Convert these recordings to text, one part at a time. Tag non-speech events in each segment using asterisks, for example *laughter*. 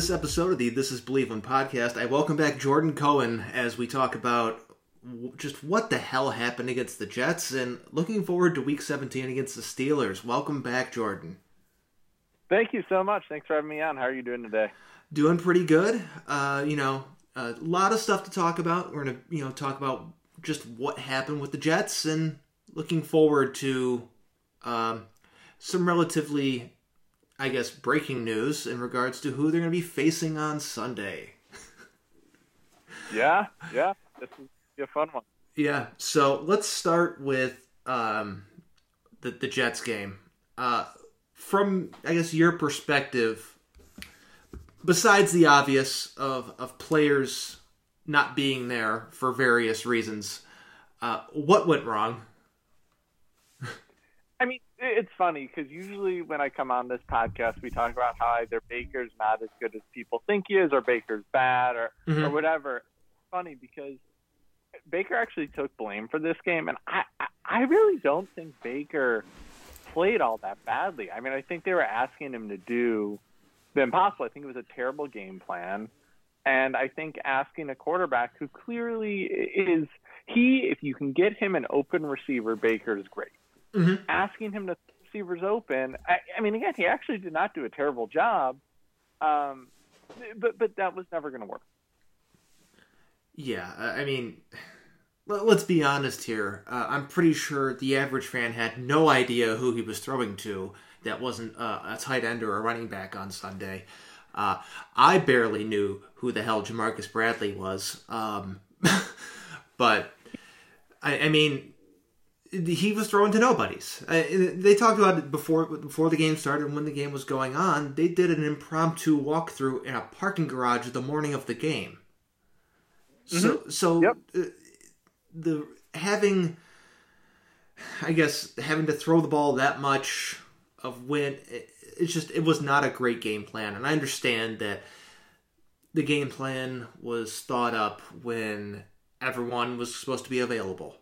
this episode of the This Is Believe When podcast. I welcome back Jordan Cohen as we talk about just what the hell happened against the Jets and looking forward to week 17 against the Steelers. Welcome back, Jordan. Thank you so much. Thanks for having me on. How are you doing today? Doing pretty good. Uh, you know, a lot of stuff to talk about. We're going to, you know, talk about just what happened with the Jets and looking forward to um, some relatively I guess, breaking news in regards to who they're going to be facing on Sunday. yeah, yeah, this is a fun one. Yeah, so let's start with um, the the Jets game. Uh, from I guess your perspective, besides the obvious of of players not being there for various reasons, uh, what went wrong? I it's funny because usually when I come on this podcast, we talk about how either Baker's not as good as people think he is, or Baker's bad, or mm-hmm. or whatever. It's funny because Baker actually took blame for this game, and I I really don't think Baker played all that badly. I mean, I think they were asking him to do the impossible. I think it was a terrible game plan, and I think asking a quarterback who clearly is he, if you can get him an open receiver, Baker is great mm-hmm. asking him to receivers open. I, I, mean, again, he actually did not do a terrible job, um, but but that was never going to work. Yeah, I mean, let's be honest here. Uh, I'm pretty sure the average fan had no idea who he was throwing to. That wasn't uh, a tight end or a running back on Sunday. Uh, I barely knew who the hell Ja'Marcus Bradley was. Um, *laughs* but I, I mean, he was throwing to nobodies. Uh, they talked about it before before the game started and when the game was going on. They did an impromptu walkthrough in a parking garage the morning of the game. So mm-hmm. so yep. uh, the having I guess having to throw the ball that much of when it, it's just it was not a great game plan and I understand that the game plan was thought up when everyone was supposed to be available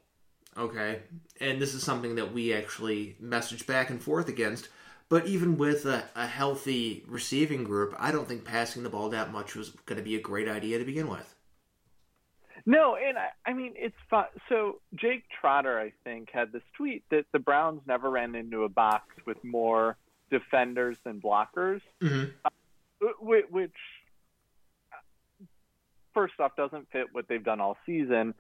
Okay. And this is something that we actually message back and forth against. But even with a, a healthy receiving group, I don't think passing the ball that much was going to be a great idea to begin with. No, and I, I mean it's fun. So Jake Trotter, I think, had this tweet that the Browns never ran into a box with more defenders than blockers, mm-hmm. uh, which uh, first off doesn't fit what they've done all season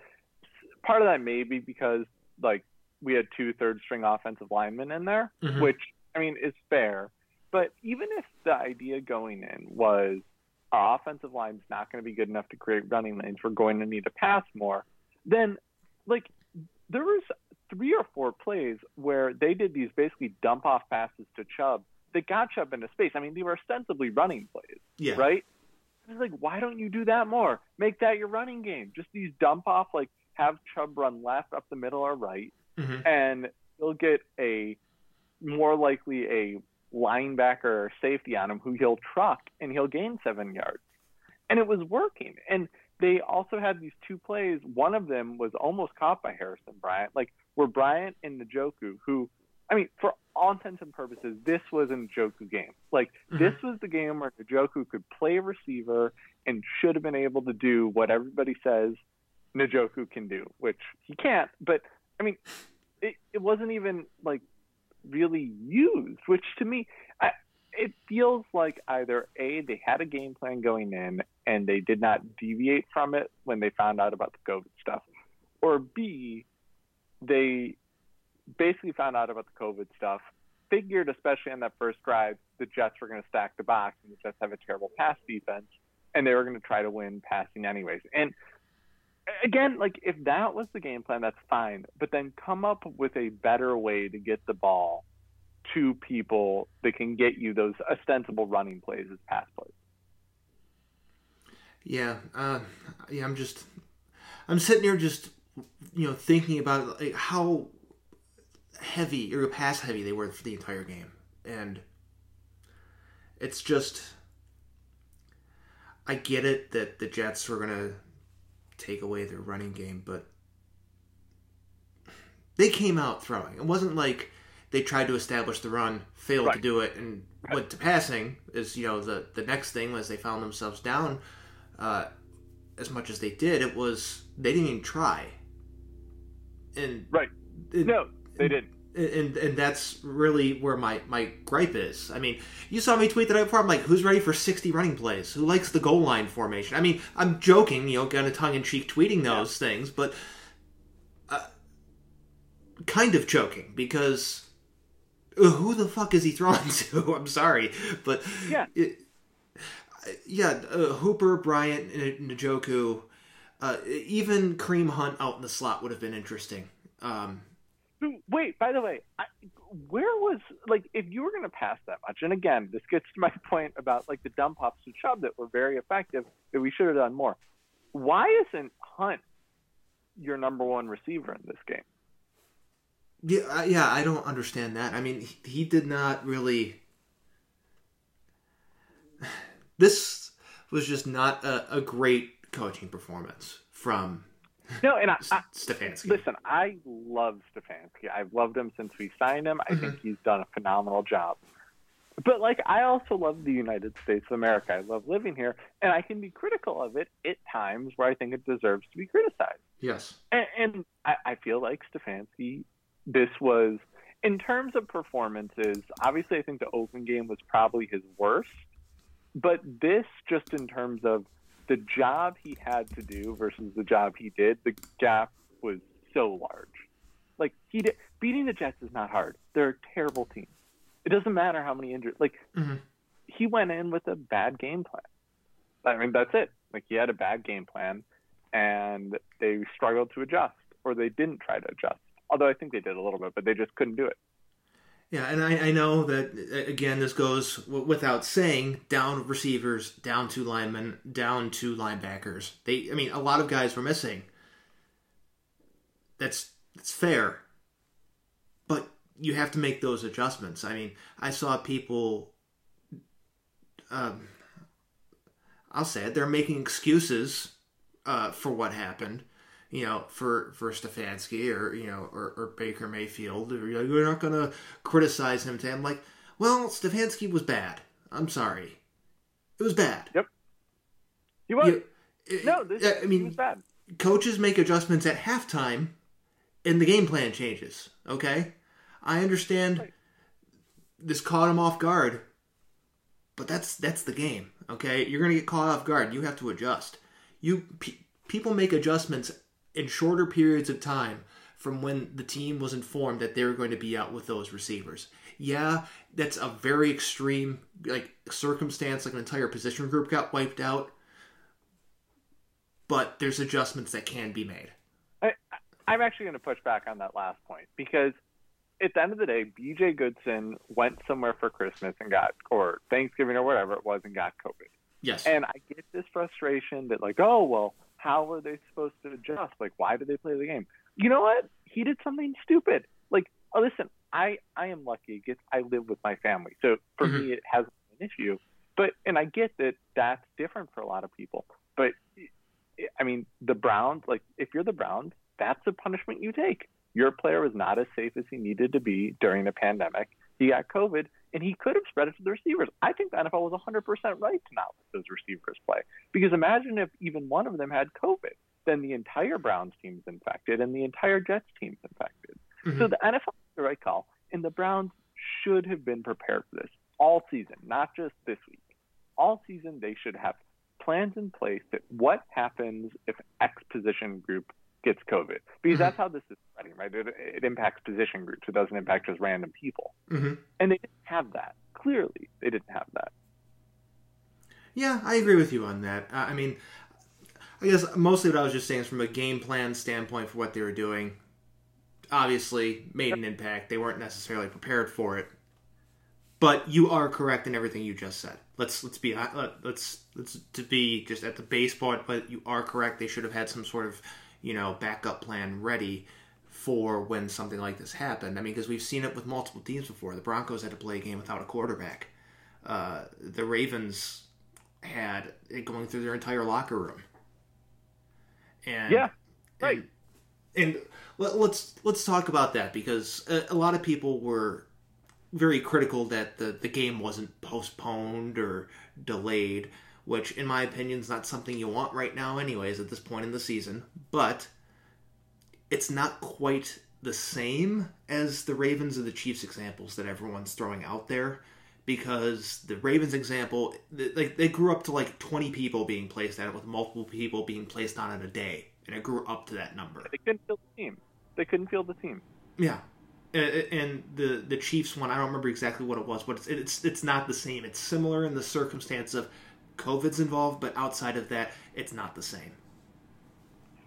part of that may be because like we had two third string offensive linemen in there, mm-hmm. which I mean is fair. But even if the idea going in was our offensive line's not going to be good enough to create running lanes, we're going to need to pass more, then like there was three or four plays where they did these basically dump off passes to Chubb that got Chubb into space. I mean, they were ostensibly running plays, yeah. right? It's like, why don't you do that more? Make that your running game. Just these dump off like have Chubb run left, up the middle, or right, mm-hmm. and he'll get a more likely a linebacker or safety on him who he'll truck and he'll gain seven yards. And it was working. And they also had these two plays. One of them was almost caught by Harrison Bryant, like where Bryant and Njoku, who, I mean, for all intents and purposes, this was a Njoku game. Like mm-hmm. this was the game where Njoku could play a receiver and should have been able to do what everybody says Njoku can do, which he can't. But I mean, it, it wasn't even like really used, which to me, I, it feels like either a they had a game plan going in and they did not deviate from it when they found out about the COVID stuff, or b they basically found out about the COVID stuff, figured especially on that first drive the Jets were going to stack the box and the Jets have a terrible pass defense, and they were going to try to win passing anyways. And again, like if that was the game plan, that's fine. But then come up with a better way to get the ball to people that can get you those ostensible running plays as pass plays. Yeah, uh, yeah. I'm just, I'm sitting here just, you know, thinking about like how heavy or pass heavy they were for the entire game, and it's just, I get it that the Jets were gonna take away their running game, but they came out throwing. It wasn't like they tried to establish the run, failed right. to do it, and right. went to passing. Is you know the the next thing was they found themselves down uh, as much as they did. It was they didn't even try. And right, it, no, they didn't. And, and that's really where my, my gripe is. I mean, you saw me tweet that before. I'm like, who's ready for 60 running plays? Who likes the goal line formation? I mean, I'm joking, you know, kind of tongue in cheek tweeting those yeah. things, but uh, kind of joking because uh, who the fuck is he throwing *laughs* to? I'm sorry, but yeah, it, yeah, uh, Hooper, Bryant, Njoku, uh, even Kareem Hunt out in the slot would have been interesting. Um, Wait, by the way, I, where was like if you were going to pass that much? And again, this gets to my *laughs* point about like the dump offs to Chubb that were very effective that we should have done more. Why isn't Hunt your number one receiver in this game? Yeah, yeah, I don't understand that. I mean, he, he did not really. *sighs* This was just not a, a great coaching performance from no, and I, I Stefanski. Listen, I love Stefanski. I've loved him since we signed him. I mm-hmm. think he's done a phenomenal job. But like, I also love the United States of America. I love living here, and I can be critical of it at times where I think it deserves to be criticized. Yes, and, and I, I feel like Stefanski. This was in terms of performances. Obviously, I think the open game was probably his worst, but this just in terms of the job he had to do versus the job he did, the gap was so large. Like he did, beating the Jets is not hard. They're a terrible team. It doesn't matter how many injuries. Like mm-hmm. he went in with a bad game plan. I mean, that's it. Like he had a bad game plan, and they struggled to adjust, or they didn't try to adjust. Although I think they did a little bit, but they just couldn't do it. Yeah, and I, I know that again, this goes without saying. Down receivers, down two linemen, down two linebackers. They, I mean, a lot of guys were missing. That's that's fair, but you have to make those adjustments. I mean, I saw people. Um, I'll say it. They're making excuses uh, for what happened you know, for for Stefanski or you know or, or Baker Mayfield. Or, you are not going to criticize him. To I'm like, well, Stefanski was bad. I'm sorry, it was bad. Yep, he was. You, no, this, I mean. Coaches make adjustments at halftime, and the game plan changes. Okay, I understand. Right. This caught him off guard, but that's that's the game. Okay, you're going to get caught off guard. You have to adjust. You pe- people make adjustments in shorter periods of time from when the team was informed that they were going to be out with those receivers. Yeah, that's a very extreme like circumstance, like an entire position group got wiped out. But there's adjustments that can be made. I, I'm actually going to push back on that last point because at the end of the day, BJ Goodson went somewhere for Christmas and got, or Thanksgiving or whatever it was, and got COVID. Yes. And I get this frustration that, like, oh, well, how were they supposed to adjust? Like, why did they play the game? You know what? He did something stupid. Like, oh, listen, I I am lucky. Gets I live with my family, so for mm-hmm. me it hasn't been an issue. But and I get that that's different for a lot of people. But I mean, the Browns, like if you're the Browns, that's a punishment you take. Your player was not as safe as he needed to be during the pandemic. He got COVID and he could have spread it to the receivers. I think the NFL was 100% right to not let those receivers play. Because imagine if even one of them had COVID, then the entire Browns team's infected and the entire Jets team's infected. Mm-hmm. So the NFL is the right call, and the Browns should have been prepared for this all season, not just this week. All season, they should have plans in place that what happens if X position group gets COVID because mm-hmm. that's how this is spreading, right? It, it, impacts position groups. It doesn't impact just random people. Mm-hmm. And they didn't have that. Clearly, they didn't have that. Yeah, I agree with you on that. Uh, I mean, I guess mostly what I was just saying is from a game plan standpoint for what they were doing. Obviously, made an impact. They weren't necessarily prepared for it, but you are correct in everything you just said. Let's let's be uh, let's let's to be just at the base point, but you are correct. They should have had some sort of you know, backup plan ready for when something like this happened. I mean, because we've seen it with multiple teams before. The Broncos had to play a game without a quarterback. Uh, the Ravens had it going through their entire locker room. And yeah, right. And, and let, us let's talk about that because a, a lot of people were very critical that the, the game wasn't postponed or delayed, which, in my opinion, is not something you want right now, anyways, at this point in the season. But it's not quite the same as the Ravens and the Chiefs examples that everyone's throwing out there because the Ravens example, like they grew up to like 20 people being placed on it with multiple people being placed on it a day, and it grew up to that number. They couldn't field the team. They couldn't field the team. Yeah, and the the Chiefs one, I don't remember exactly what it was, but it's it's it's not the same. It's similar in the circumstance of COVID's involved, but outside of that, it's not the same.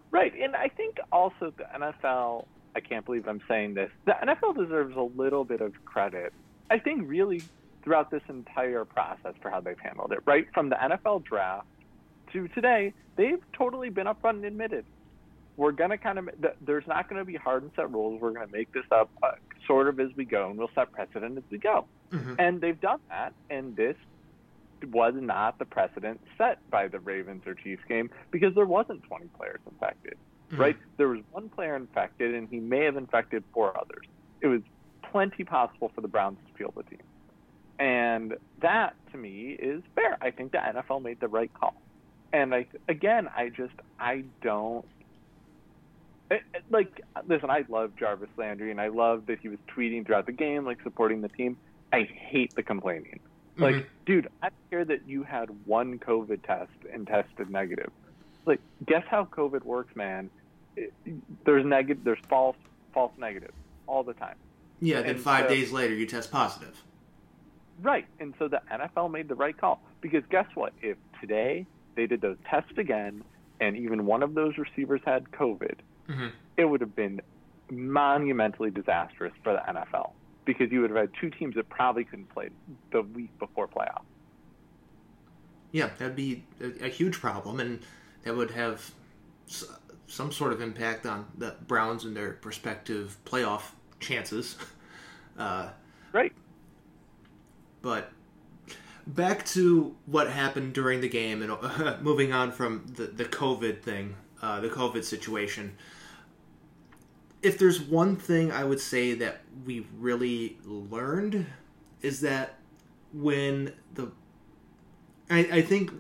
Right, and I think also the NFL. I can't believe I'm saying this. The NFL deserves a little bit of credit. I think really throughout this entire process for how they've handled it. Right from the NFL draft to today, they've totally been upfront and admitted we're going to kind of there's not going to be hard and set rules. We're going to make this up uh, sort of as we go, and we'll set precedent as we go. Mm-hmm. And they've done that, and this was not the precedent set by the Ravens or Chiefs game because there wasn't 20 players infected, mm-hmm. right? There was one player infected, and he may have infected four others. It was plenty possible for the Browns to field the team. And that, to me, is fair. I think the NFL made the right call. And I, again, I just, I don't it, it, like listen, I love Jarvis Landry and I love that he was tweeting throughout the game, like supporting the team. I hate the complaining. Mm-hmm. Like, dude, I care that you had one COVID test and tested negative. Like, guess how COVID works, man? It, there's negative, there's false, false negatives all the time. Yeah, and then five so, days later you test positive. Right, and so the NFL made the right call because guess what? If today they did those tests again, and even one of those receivers had COVID, mm-hmm. it would have been monumentally disastrous for the NFL because you would have had two teams that probably couldn't play the week before playoff. Yeah, that'd be a, a huge problem, and that would have some sort of impact on the Browns and their prospective playoff chances. *laughs* Uh, right. But back to what happened during the game, and uh, *laughs* moving on from the the COVID thing, uh, the COVID situation if there's one thing I would say that we really learned is that when the I, I think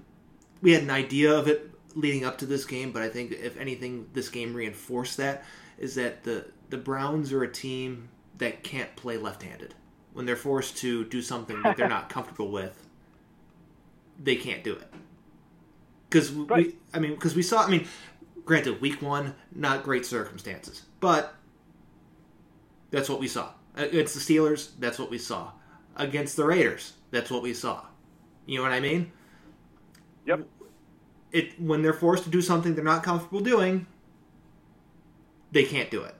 we had an idea of it leading up to this game, but I think if anything, this game reinforced that is that the the Browns are a team that can't play left-handed when they're forced to do something that they're not *laughs* comfortable with. They can't do it because right. we. I mean, because we saw. I mean, granted, week one, not great circumstances, but that's what we saw. Against the Steelers, that's what we saw. Against the Raiders, that's what we saw. You know what I mean? Yep. It when they're forced to do something they're not comfortable doing, they can't do it.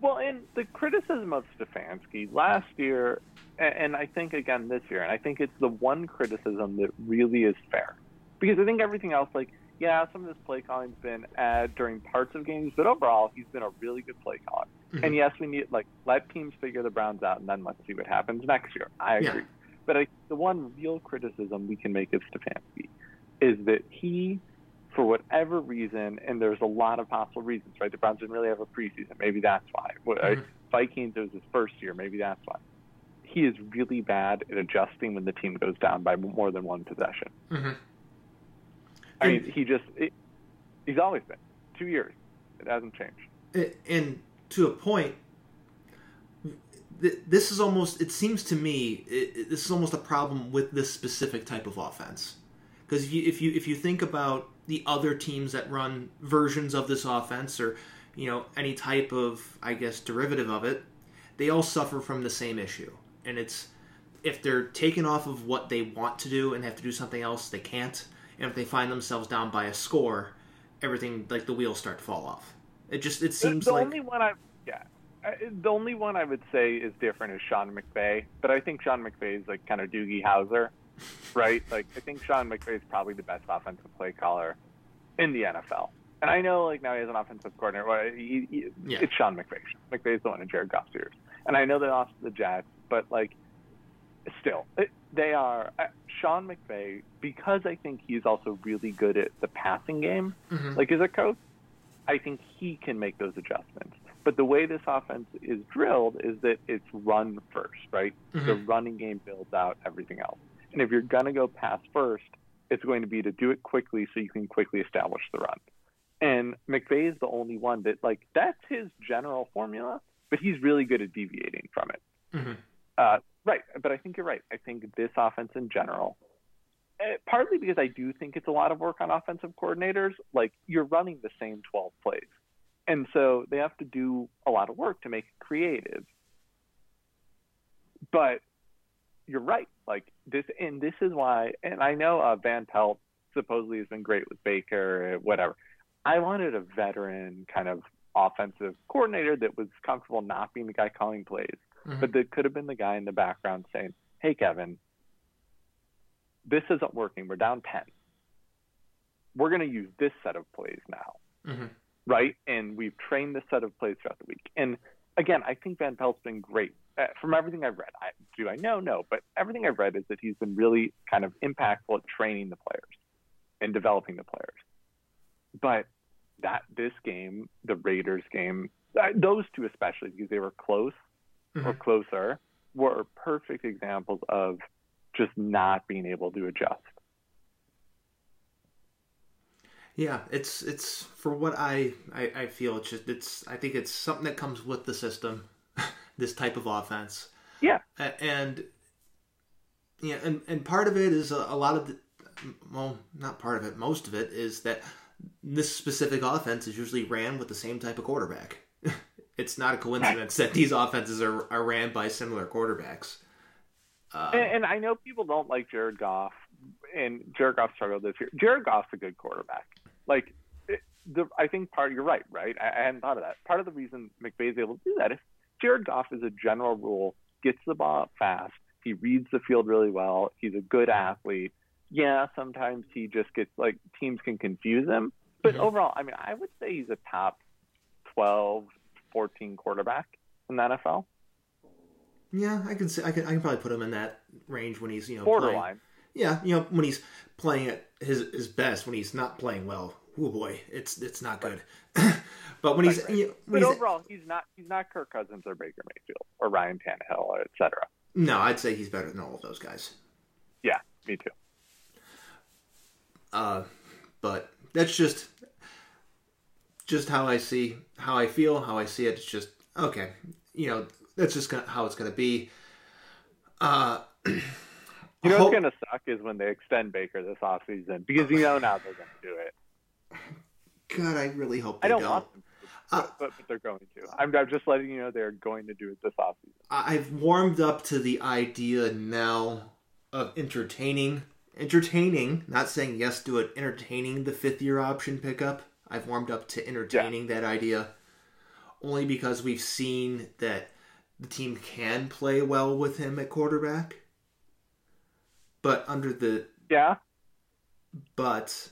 Well, and the criticism of Stefanski last year, and I think again this year, and I think it's the one criticism that really is fair, because I think everything else, like yeah, some of this play calling's been ad during parts of games, but overall, he's been a really good play caller. Mm-hmm. And yes, we need like let teams figure the Browns out, and then let's see what happens next year. I agree. Yeah. But I, the one real criticism we can make of Stefanski is that he, for whatever reason, and there's a lot of possible reasons, right? The Browns didn't really have a preseason. Maybe that's why. Mm-hmm. Vikings, it was his first year. Maybe that's why. He is really bad at adjusting when the team goes down by more than one possession. Mm-hmm. I mean, he just it, he's always been two years. It hasn't changed. And to a point, this is almost. It seems to me it, this is almost a problem with this specific type of offense. Because if you, if you if you think about the other teams that run versions of this offense, or you know any type of I guess derivative of it, they all suffer from the same issue, and it's if they're taken off of what they want to do and have to do something else, they can't and if they find themselves down by a score, everything like the wheels start to fall off. It just it seems the, the like only one I yeah the only one I would say is different is Sean McVay, but I think Sean McVay is like kind of Doogie Howser, right? *laughs* like I think Sean McVay is probably the best offensive play caller in the NFL. And I know like now he has an offensive coordinator. Well, he, he, yeah. It's Sean McVay. Sean McVay is the one in Jared Goff's ears. And I know they lost the Jets, but like still, it, they are. Uh, Sean McVay, because I think he's also really good at the passing game, mm-hmm. like as a coach, I think he can make those adjustments. But the way this offense is drilled is that it's run first, right? Mhm. The running game builds out everything else. And if you're going to go pass first, it's going to be to do it quickly so you can quickly establish the run. And McVay is the only one that, like, that's his general formula, but he's really good at deviating from it. Mhm. Uh, right. But I think you're right. I think this offense in general, eh, partly because I do think it's a lot of work on offensive coordinators, like, you're running the same 12 plays. And so they have to do a lot of work to make it creative. But you're right. Like this, and this is why, and I know uh, Van Pelt supposedly has been great with Baker, uh, whatever. I wanted a veteran kind of offensive coordinator that was comfortable not being the guy calling plays, Mhm. but that could have been the guy in the background saying, "Hey, Kevin, this isn't working. We're down ten. We're going to use this set of plays now." Mhm. right? And we've trained this set of plays throughout the week. And again, I think Van Pelt's been great. Uh, from everything I've read, I, do I know? No, but everything I've read is that he's been really kind of impactful at training the players and developing the players. But that this game, the Raiders game, those two especially because they were close or Mhm. closer, were perfect examples of just not being able to adjust. Yeah, it's it's for what I, I I feel it's just it's I think it's something that comes with the system, *laughs* this type of offense. Yeah. And yeah, and and part of it is a, a lot of the well, not part of it, most of it is that this specific offense is usually ran with the same type of quarterback. *laughs* it's not a coincidence that these offenses are, are ran by similar quarterbacks. Um, And, and I know people don't like Jared Goff, and Jared Goff struggled this year. Jared Goff's a good quarterback. Like, it, the I think part you're right, right? I, I hadn't thought of that. Part of the reason McVay's able to do that is Jared Goff, as a general rule, gets the ball up fast. He reads the field really well. He's a good athlete. Yeah, sometimes he just gets like teams can confuse him, but Mhm. overall, I mean, I would say he's a top 12, 14 quarterback in the NFL. yeah, I can see I can I can probably put him in that range when he's you know playing- Borderline. Yeah, you know when he's playing at his his best, when he's not playing well. Oh boy, it's it's not good. *laughs* but when he's, Right, you know, But he's overall, he's not he's not Kirk Cousins or Baker Mayfield or Ryan Tannehill or et cetera. no, I'd say he's better than all of those guys. Yeah, me too. Uh, but that's just just how I see how I feel, how I see it. It's just okay. You know, that's just gonna, how it's going to be. Uh, *clears throat* You know hope- what's gonna suck is when they extend Baker this offseason because you know now they're gonna do it. God, I really hope they I don't, don't. want them, to, Uh, but, but, but they're going to. I'm, I'm just letting you know they're going to do it this offseason. I've warmed up to the idea now of entertaining, entertaining, not saying yes to it, entertaining the fifth year option pickup. I've warmed up to entertaining that idea only because we've seen that the team can play well with him at quarterback. But under the Yeah, but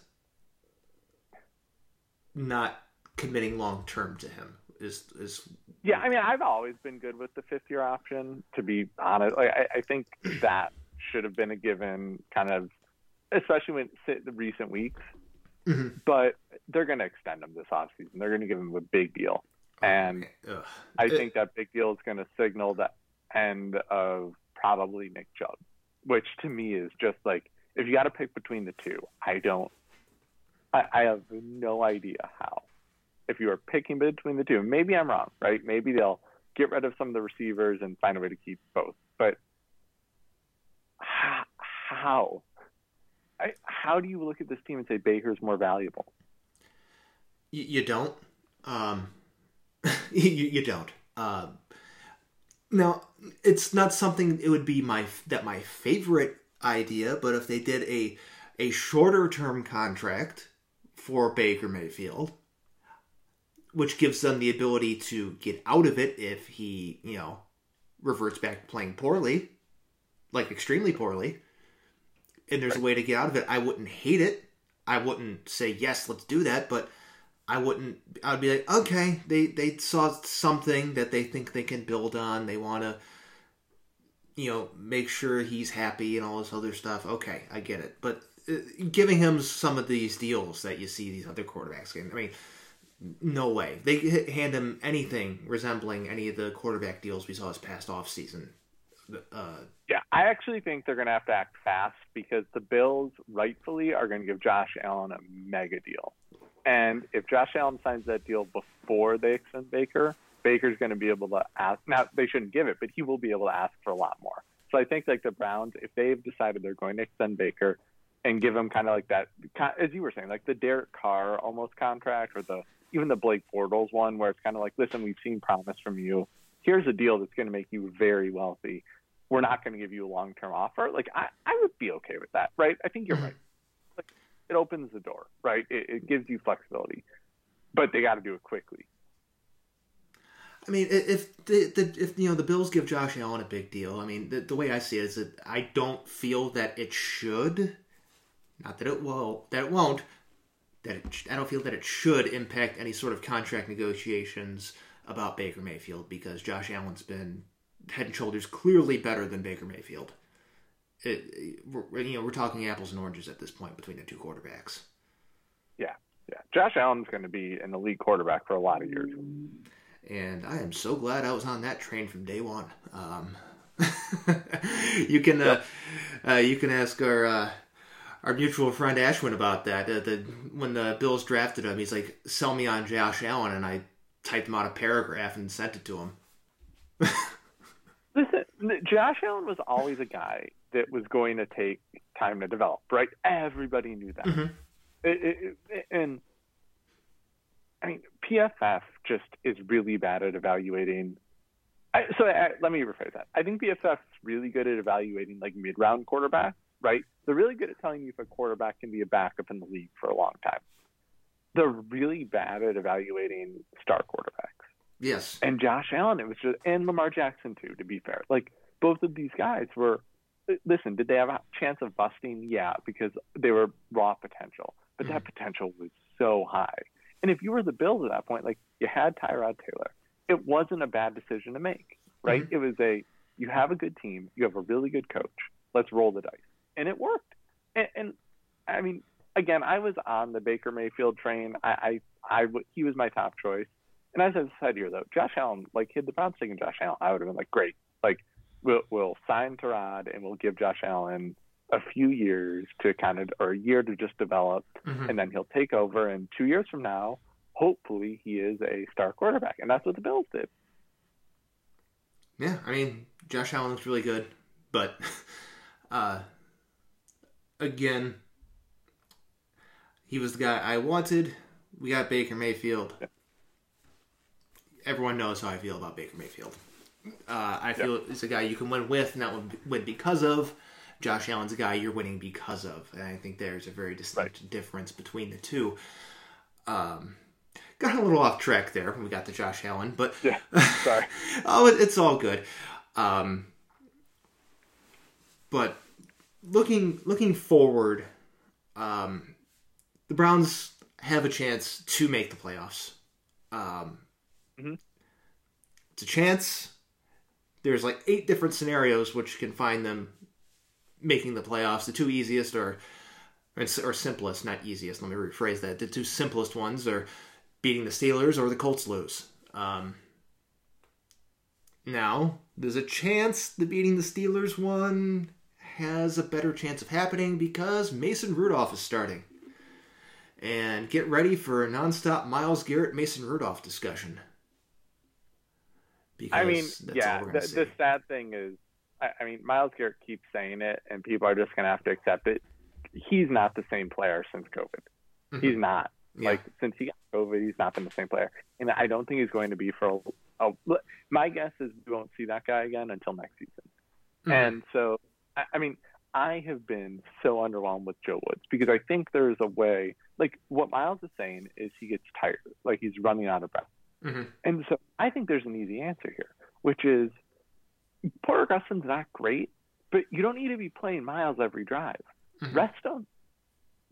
not committing long term to him is is yeah. I mean, I've always been good with the fifth year option. To be honest, like, I, I think that should have been a given, kind of, especially when sit the recent weeks. Mhm. But they're going to extend him this offseason. They're going to give him a big deal. And Ugh. I It- think that big deal is going to signal the end of probably Nick Chubb, which to me is just like if you got to pick between the two, I don't. I, I have no idea how. If you are picking between the two, maybe I'm wrong, right? Maybe they'll get rid of some of the receivers and find a way to keep both. But how? I, how do you look at this team and say Baker's more valuable? You, you don't. Um, *laughs* you, you don't. Um, now, it's not something. It would be my that my favorite idea, but if they did a a shorter term contract for Baker Mayfield, which gives them the ability to get out of it if he, you know, reverts back playing poorly, like extremely poorly, and there's a way to get out of it, I wouldn't hate it. I wouldn't say yes, let's do that, but I wouldn't. I'd be like, okay, they they saw something that they think they can build on. They want to, you know, make sure he's happy and all this other stuff. Okay, I get it. But uh, giving him some of these deals that you see these other quarterbacks getting, I mean, no way. They hand him anything resembling any of the quarterback deals we saw this past off season. Uh, yeah, I actually think they're going to have to act fast because the Bills rightfully are going to give Josh Allen a mega deal. And if Josh Allen signs that deal before they extend Baker, Baker's going to be able to ask. Now they shouldn't give it, but he will be able to ask for a lot more. So I think like the Browns, if they've decided they're going to extend Baker and give him kind of like that, as you were saying, like the Derek Carr almost contract or the even the Blake Bortles one, where it's kind of like, listen, we've seen promise from you. Here's a deal that's going to make you very wealthy. We're not going to give you a long term offer. Like I, I would be okay with that, right? I think you're mm-hmm. right. Like it opens the door, right? It, it gives you flexibility, but they got to do it quickly. I mean, if the, the if you know the Bills give Josh Allen a big deal, I mean, the, the way I see it is that I don't feel that it should, not that it will, that it won't, that it, I don't feel that it should impact any sort of contract negotiations about Baker Mayfield because Josh Allen's been head and shoulders clearly better than Baker Mayfield. It, we're, you know, we're talking apples and oranges at this point between the two quarterbacks. Yeah, yeah. Josh Allen's going to be an elite quarterback for a lot of years and I am so glad I was on that train from day one. Um, *laughs* you can uh, uh, you can ask our uh, our mutual friend Ashwin about that. Uh, the, when the Bills drafted him, he's like, "Sell me on Josh Allen," and I typed him out a paragraph and sent it to him. Listen, Josh Allen was always a guy that was going to take time to develop, right? Everybody knew that, mm-hmm. it, it, and I mean, PFF just is really bad at evaluating. I, so I, let me rephrase that. I think PFF is really good at evaluating like mid-round quarterbacks, right? They're really good at telling you if a quarterback can be a backup in the league for a long time. They're really bad at evaluating star quarterbacks. Yes. And Josh Allen, it was just, and Lamar Jackson too. To be fair, like both of these guys were. Listen, did they have a chance of busting? Yeah, because they were raw potential, but mm-hmm. that potential was so high and if you were the Bills at that point, like you had Tyrod Taylor, it wasn't a bad decision to make, right? Mm-hmm. It was a you have a good team, you have a really good coach. Let's roll the dice, and it worked. And, and I mean, again, I was on the Baker Mayfield train. I, I, I, he was my top choice. And as I said here, though, Josh Allen, like, had the Browns taken Josh Allen, I would have been like, great. Like, we'll, we'll sign Tyrod and we'll give Josh Allen a few years to kind of, or a year to just develop, mm-hmm. and then he'll take over. And two years from now, hopefully, he is a star quarterback, and that's what the Bills did. Yeah, I mean, Josh Allen looks really good, but *laughs* uh, again, he was the guy I wanted. We got Baker Mayfield. Everyone knows how I feel about Baker Mayfield. Uh, I feel yep. it's a guy you can win with, not win because of. Josh Allen's a guy you're winning because of. And I think there's a very distinct right. difference between the two. Um, got a little off track there when we got to Josh Allen, but yeah, sorry. *laughs* oh, it, it's all good. Um, but looking looking forward, um, the Browns have a chance to make the playoffs. Um, mm-hmm. It's a chance. There's like eight different scenarios which can find them making the playoffs. The two easiest are, or simplest, not easiest. Let me rephrase that. The two simplest ones are beating the Steelers or the Colts lose. Um, now, there's a chance the beating the Steelers one has a better chance of happening because Mason Rudolph is starting. And get ready for a nonstop Myles Garrett Mason Rudolph discussion. Because I mean, yeah, the, the, sad thing is I, I mean, Myles Garrett keeps saying it, and people are just going to have to accept it. He's not the same player since COVID. Mm-hmm. He's not. Yeah. Like since he got COVID, he's not been the same player, and I don't think he's going to be for. A, a, my guess is we won't see that guy again until next season. Mm-hmm. And so, I, I mean, I have been so underwhelmed with Joe Woods because I think there's a way. Like what Myles is saying is he gets tired, like he's running out of breath. Mm-hmm. And so I think there's an easy answer here, which is Porter Gustin's not great, but you don't need to be playing Myles every drive. Mm-hmm. Rest him,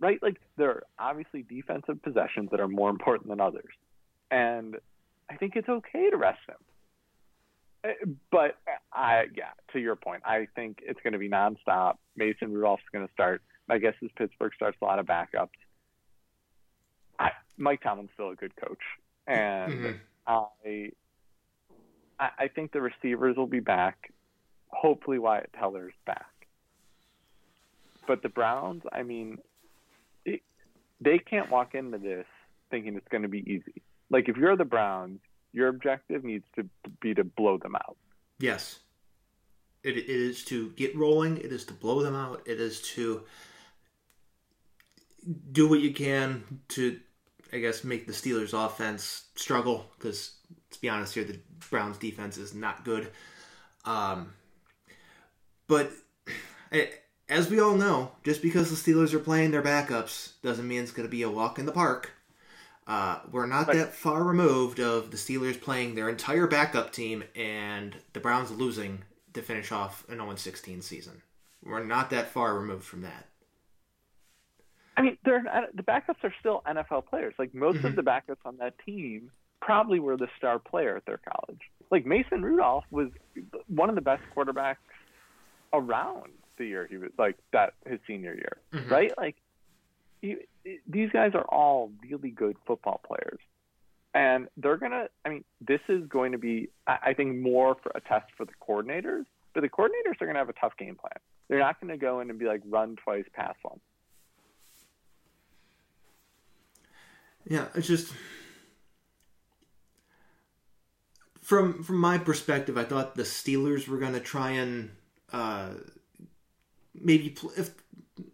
right? Like there are obviously defensive possessions that are more important than others, and I think it's okay to rest him. Uh, but I, yeah, to your point, I think it's going to be nonstop. Mason Rudolph's going to start. My guess is Pittsburgh starts a lot of backups. I, Mike Tomlin's still a good coach, and mm-hmm. I, I think the receivers will be back. Hopefully, Wyatt Teller's back. But the Browns, I mean, it, they can't walk into this thinking it's going to be easy. Like if you're the Browns, your objective needs to be to blow them out. Yes. It, it is to get rolling. It is to blow them out. It is to do what you can to, I guess, make the Steelers' offense struggle. Because to be honest, here the Browns' defense is not good. Um, but as we all know, just because the Steelers are playing their backups doesn't mean it's going to be a walk in the park. Uh, we're not that far removed of the Steelers playing their entire backup team and the Browns losing to finish off an 0 16 season. We're not that far removed from that. I mean, they're the backups are still NFL players. Like most mm-hmm. of the backups on that team probably were the star player at their college. Like Mason Rudolph was one of the best quarterbacks around the year he was like that his senior year, mm-hmm. right? Like he, these guys are all really good football players. And they're going to, I mean, this is going to be, I think, more for a test for the coordinators. But the coordinators are going to have a tough game plan. They're not going to go in and be like, run twice, pass once. Yeah, it's just from from my perspective, I thought the Steelers were going to try and uh, maybe if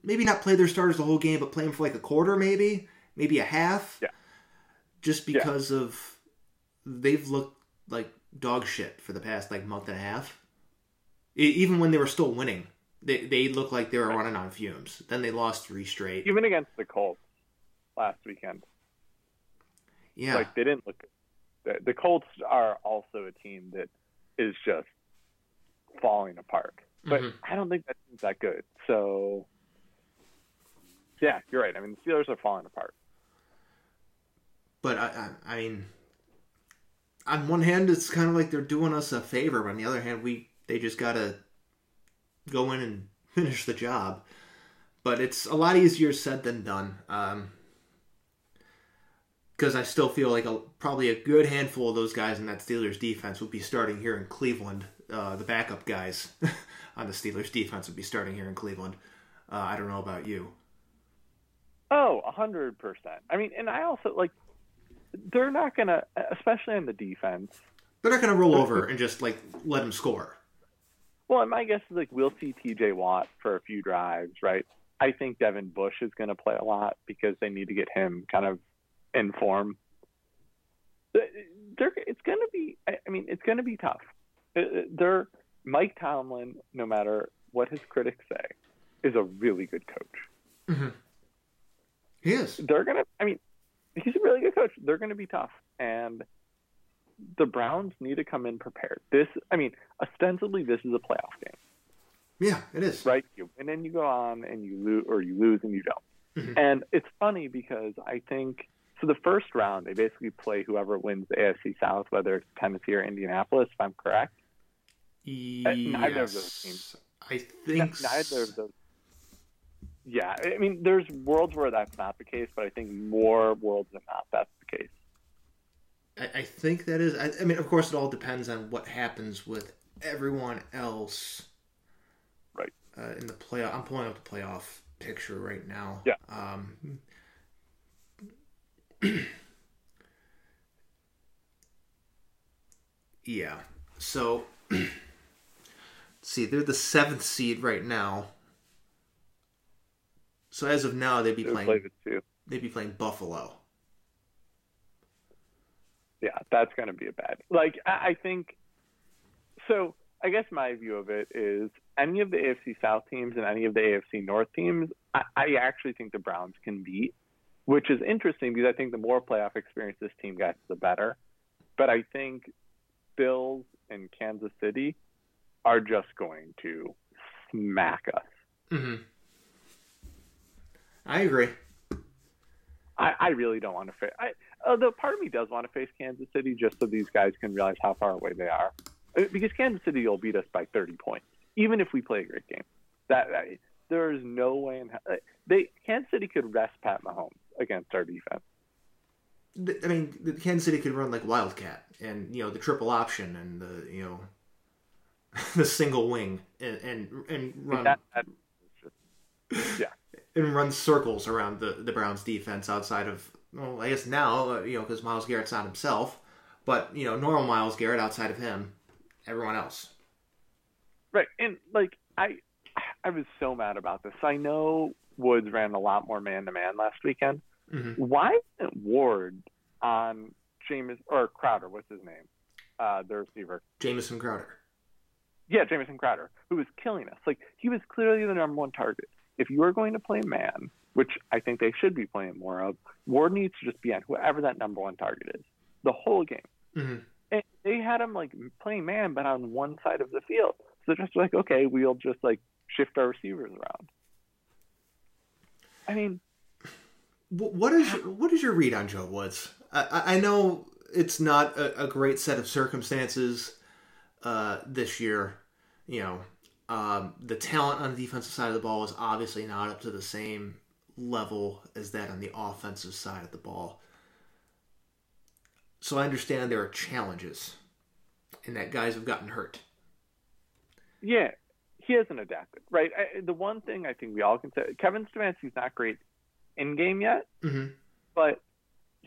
maybe not play their starters the whole game, but play them for like a quarter, maybe, maybe a half. Yeah. Just because yeah. of they've looked like dog shit for the past like month and a half. Even when they were still winning, they they looked like they were running on fumes. Then they lost three straight. Even against the Colts last weekend. Yeah. Like they didn't look. The, the Colts are also a team that is just falling apart. But mm-hmm. I don't think that team's that good. So yeah, you're right. I mean, the Steelers are falling apart. But I, I, I mean, on one hand, it's kind of like they're doing us a favor, but on the other hand, we they just gotta go in and finish the job. But it's a lot easier said than done. Um, because I still feel like a, probably a good handful of those guys in that Steelers defense would be starting here in Cleveland. Uh, the backup guys *laughs* on the Steelers defense would be starting here in Cleveland. Uh, I don't know about you. Oh, a hundred percent. I mean, and I also like they're not gonna, especially on the defense. They're not gonna roll over and just like let them score. Well, and my guess is like we'll see T.J. Watt for a few drives, right? I think Devin Bush is going to play a lot because they need to get him kind of in form. They're, it's going to be. I mean, it's going to be tough. Uh, they're Mike Tomlin, no matter what his critics say, is a really good coach. Mm-hmm. He is. They're gonna. I mean, he's a really good coach. They're gonna be tough, and the Browns need to come in prepared. This, I mean, ostensibly, this is a playoff game. Yeah, it is. Right, you and then you go on and you lose, or you lose and you don't. Mm-hmm. And it's funny because I think so. The first round, they basically play whoever wins the AFC South, whether it's Tennessee or Indianapolis, if I'm correct. Yes. Neither of those teams. I think neither of those yeah, I mean, there's worlds where that's not the case, but I think more worlds than not that's the case. I, I think that is. I, I, mean, of course, it all depends on what happens with everyone else. Right. Uh, in the playoff, I'm pulling up the playoff picture right now. Yeah. Um, *clears throat* yeah. So, *clears throat* see, they're the seventh seed right now. So as of now, they'd be they playing. Play they'd be playing Buffalo. Yeah, that's going to be a bad. Like I think. So I guess my view of it is any of the AFC South teams and any of the AFC North teams, I, I actually think the Browns can beat, which is interesting because I think the more playoff experience this team gets, the better. But I think Bills and Kansas City are just going to smack us. Mm-hmm. I agree. I, I really don't want to face. I, although part of me does want to face Kansas City just so these guys can realize how far away they are, uh, because Kansas City will beat us by 30 points, even if we play a great game. That, that there is no way in hell uh, they Kansas City could rest Pat Mahomes against our defense. I mean, the Kansas City could run like Wildcat and you know the triple option and the you know *laughs* the single wing and and, and run that, that yeah. *laughs* and run circles around the the Browns defense outside of well I guess now uh, you know because Myles Garrett's not himself but you know normal Myles Garrett outside of him everyone else. Right and like I I was so mad about this. I know Woods ran a lot more man to man last weekend Mm-hmm. Why isn't Ward on James or Crowder? What's his name? Uh, the receiver. Jamison Crowder. Yeah, Jamison Crowder, who was killing us. Like he was clearly the number one target. If you are going to play man, which I think they should be playing more of, Ward needs to just be on whoever that number one target is the whole game. Mm-hmm. And they had him like playing man, but on one side of the field. So just like, okay, we'll just like shift our receivers around. I mean, what is what is your read on Joe Woods? I, I know it's not a, a, great set of circumstances uh, this year. You know, um, the talent on the defensive side of the ball is obviously not up to the same level as that on the offensive side of the ball. So I understand there are challenges, and that guys have gotten hurt. Yeah, he hasn't adapted, right? I, the one thing I think we all can say, Kevin Stefanski's not great in game yet, mm-hmm. but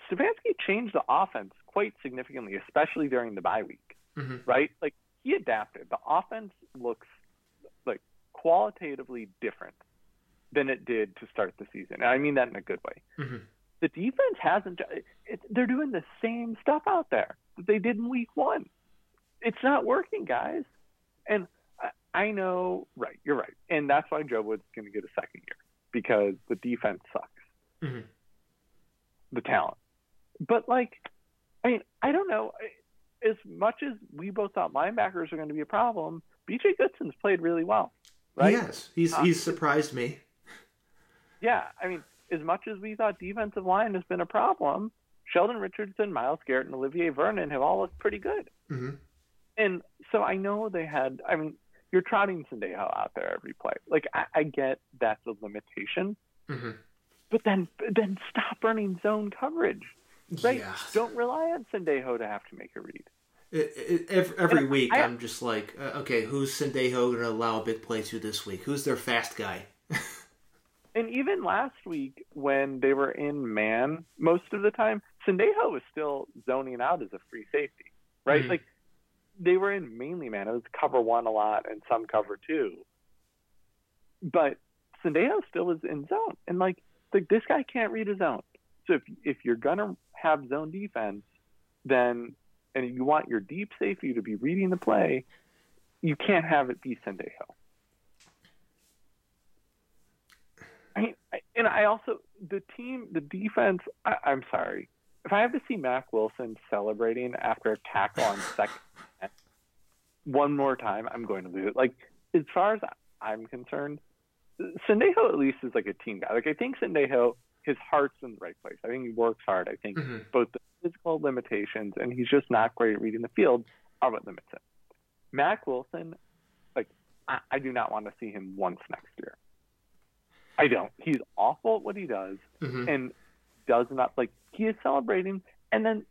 Stefanski changed the offense quite significantly, especially during the bye week. Mm-hmm. Right? Like he adapted. The offense looks like qualitatively different than it did to start the season. And I mean that in a good way. Mm-hmm. The defense hasn't. It, they're doing the same stuff out there that they did in week one. It's not working, guys. And I, know, right? You're right, and that's why Joe Woods' going to get a second year because the defense sucks mm-hmm. the talent. But like, I mean, I don't know. As much as we both thought linebackers are going to be a problem, B.J. Goodson's played really well. Right? Yes, he's uh, he's surprised me. Yeah, I mean, as much as we thought defensive line has been a problem, Sheldon Richardson, Myles Garrett, and Olivier Vernon have all looked pretty good. Mm-hmm. And so I know they had. I mean, you're trotting Sendejo out there every play. Like I, I get that's a limitation, mm-hmm but then then stop running zone coverage. Right? Yeah. Don't rely on Sendejo to have to make a read. It, it, every, every week, I, am just like, uh, okay, who's Sendejo going to allow a big play to this week? Who's their fast guy? *laughs* and even last week, when they were in man most of the time, Sendejo was still zoning out as a free safety, right? Mm-hmm. Like they were in mainly man. It was cover one a lot and some cover two, but Sendejo still was in zone, and like like this guy can't read his zone. So if if you're gonna have zone defense, then and you want your deep safety to be reading the play, you can't have it be Sendejo. I mean, and I also the team, the defense. I, I'm sorry, if I have to see Mack Wilson celebrating after a tackle on *laughs* second one more time, I'm going to lose it. Like as far as I'm concerned, Sendejo at least is like a team guy. Like I think Sendejo, his heart's in the right place. I think he works hard. I think mm-hmm. both the physical limitations and he's just not great at reading the field are what limits him. Mack Wilson, like I, I do not want to see him once next year. I don't. He's awful at what he does mm-hmm. and does not like he is celebrating and then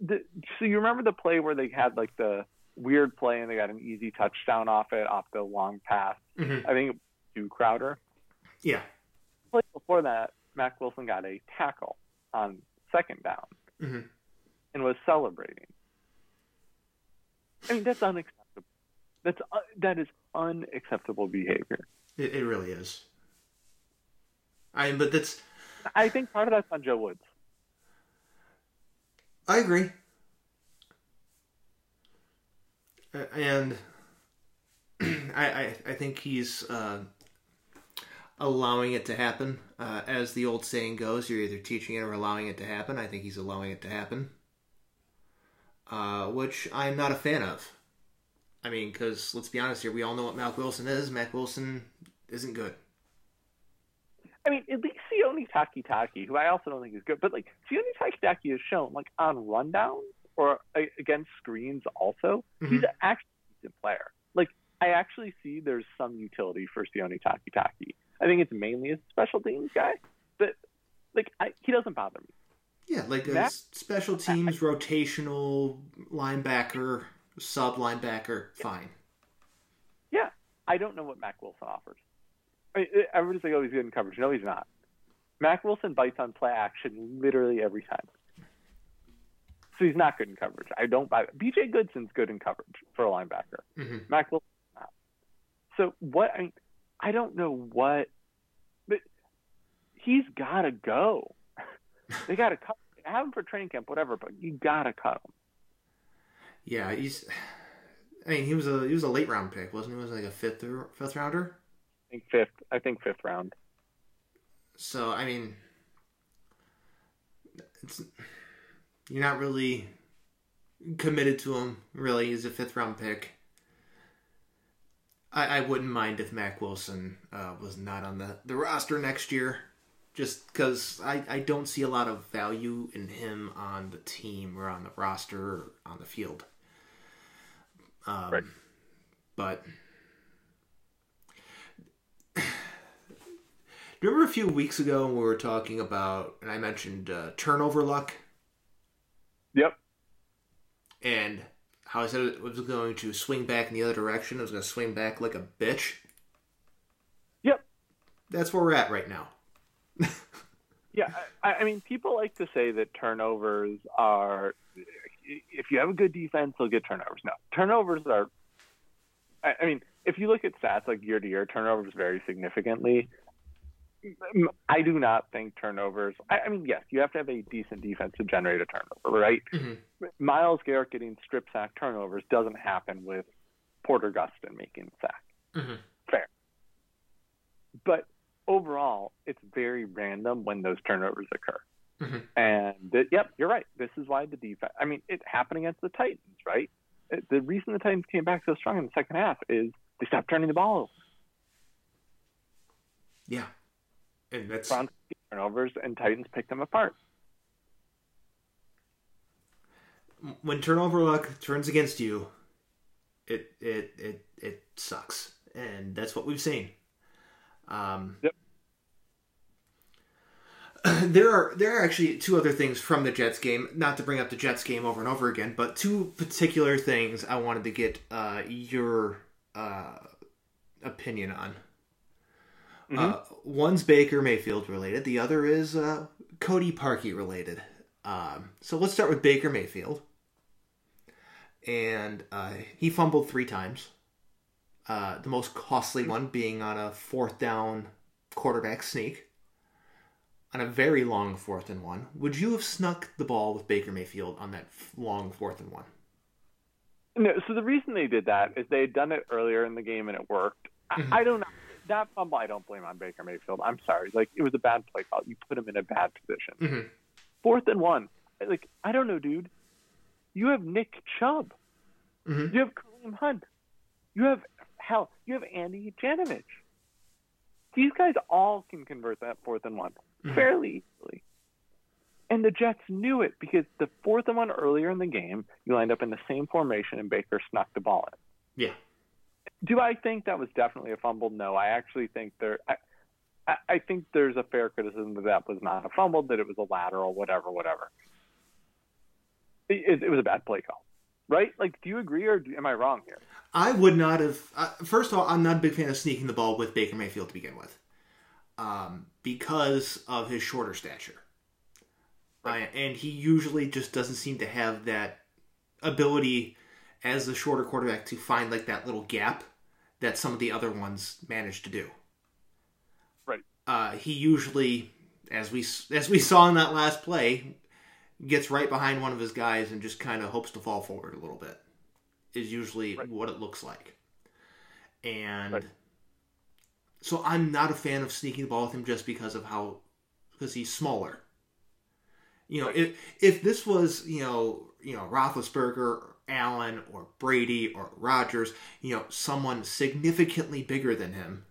the so you remember the play where they had like the weird play and they got an easy touchdown off it off the long pass. Mm-hmm. I think to Crowder. Yeah. Like before that, Mack Wilson got a tackle on second down mm-hmm. and was celebrating. I mean, that's unacceptable. That's uh, that is unacceptable behavior. It, it really is. I mean, but that's. I think part of that's on Joe Woods. I agree. And *clears throat* I, I, I think he's uh, allowing it to happen. Uh, as the old saying goes, you're either teaching it or allowing it to happen. I think he's allowing it to happen, uh, which I'm not a fan of. I mean, because let's be honest here, we all know what Mack Wilson is. Mack Wilson isn't good. I mean, at least Sione Takitaki, who I also don't think is good, but like Sione Takitaki has shown, like on rundowns or against screens, also mm-hmm. he's actually a decent player. Like I actually see there's some utility for Sione Takitaki. I think it's mainly a special teams guy, but like I, he doesn't bother me. Yeah, like a special teams, rotational linebacker, sub linebacker, fine. Yeah, I don't know what Mack Wilson offers. I mean, everybody's like, oh, he's good in coverage. No, he's not. Mack Wilson bites on play action literally every time. So he's not good in coverage. I don't buy it. BJ Goodson's good in coverage for a linebacker. Mm-hmm. Mack Wilson not. So what I mean, I don't know what but he's gotta go. *laughs* they gotta cut have him for training camp, whatever, but you gotta cut him. Yeah, he's I mean, he was a he was a late round pick, wasn't he? Was like a fifth or fifth rounder? I think fifth. I think fifth round. So I mean, it's you're not really committed to him. Really, he's a fifth round pick. I, I wouldn't mind if Mack Wilson uh, was not on the, the roster next year, just because I, I don't see a lot of value in him on the team or on the roster or on the field. Um, right. But remember a few weeks ago when we were talking about, and I mentioned uh, turnover luck? Yep. And how I said it was going to swing back in the other direction. It was going to swing back like a bitch. Yep. That's where we're at right now. *laughs* yeah, I, I, mean, people like to say that turnovers are. If you have a good defense, they'll get turnovers. No, turnovers are. I, I mean, if you look at stats like year to year, turnovers vary significantly. I do not think turnovers. I, I, mean, yes, you have to have a decent defense to generate a turnover, right? Mm-hmm. Myles Garrett getting strip sack turnovers doesn't happen with Porter Gustin making the sack. Mm-hmm. Fair, but overall, it's very random when those turnovers occur. Mm-hmm. And yep, you're right. This is why the defense. I mean, it happened against the Titans, right? The reason the Titans came back so strong in the second half is they stopped turning the ball over. Yeah, and that's Browns turnovers, and Titans pick them apart. When turnover luck turns against you, it it it it sucks, and that's what we've seen. Um, yep. *clears throat* There are there are actually two other things from the Jets game. Not to bring up the Jets game over and over again, but two particular things I wanted to get uh, your uh, opinion on. Mm-hmm. Uh, one's Baker Mayfield related. The other is uh, Cody Parkey related. Um, so let's start with Baker Mayfield. And uh, he fumbled three times. Uh, the most costly one being on a fourth down quarterback sneak. On a very long fourth and one. Would you have snuck the ball with Baker Mayfield on that long fourth and one? No. So the reason they did that is they had done it earlier in the game and it worked. Mm-hmm. I, I don't know that fumble I don't blame on Baker Mayfield. I'm sorry. Like it was a bad play call. You put him in a bad position. Mm-hmm. Fourth and one. Like I don't know, dude. You have Nick Chubb. Mm-hmm. You have Kareem Hunt. You have hell. You have Andy Janovich. These guys all can convert that fourth and one mm-hmm. fairly easily. And the Jets knew it because the fourth and one earlier in the game, you lined up in the same formation and Baker snuck the ball in. Yeah do I think that was definitely a fumble? No, I actually think there. I, I think there's a fair criticism that that was not a fumble, that it was a lateral, whatever, whatever. It, it, was a bad play call, right? Like, do you agree or do, am I wrong here? I would not have. Uh, first of all, I'm not a big fan of sneaking the ball with Baker Mayfield to begin with, um, because of his shorter stature, right. uh, and he usually just doesn't seem to have that ability as the shorter quarterback to find like that little gap that some of the other ones managed to do. Right. Uh, he usually, as we as we saw in that last play, gets right behind one of his guys and just kind of hopes to fall forward a little bit. Is usually right. what it looks like. And right. so I'm not a fan of sneaking the ball with him just because of how because he's smaller. You know, right. if if this was you know you know Roethlisberger Allen or Brady or Rodgers, you know, someone significantly bigger than him.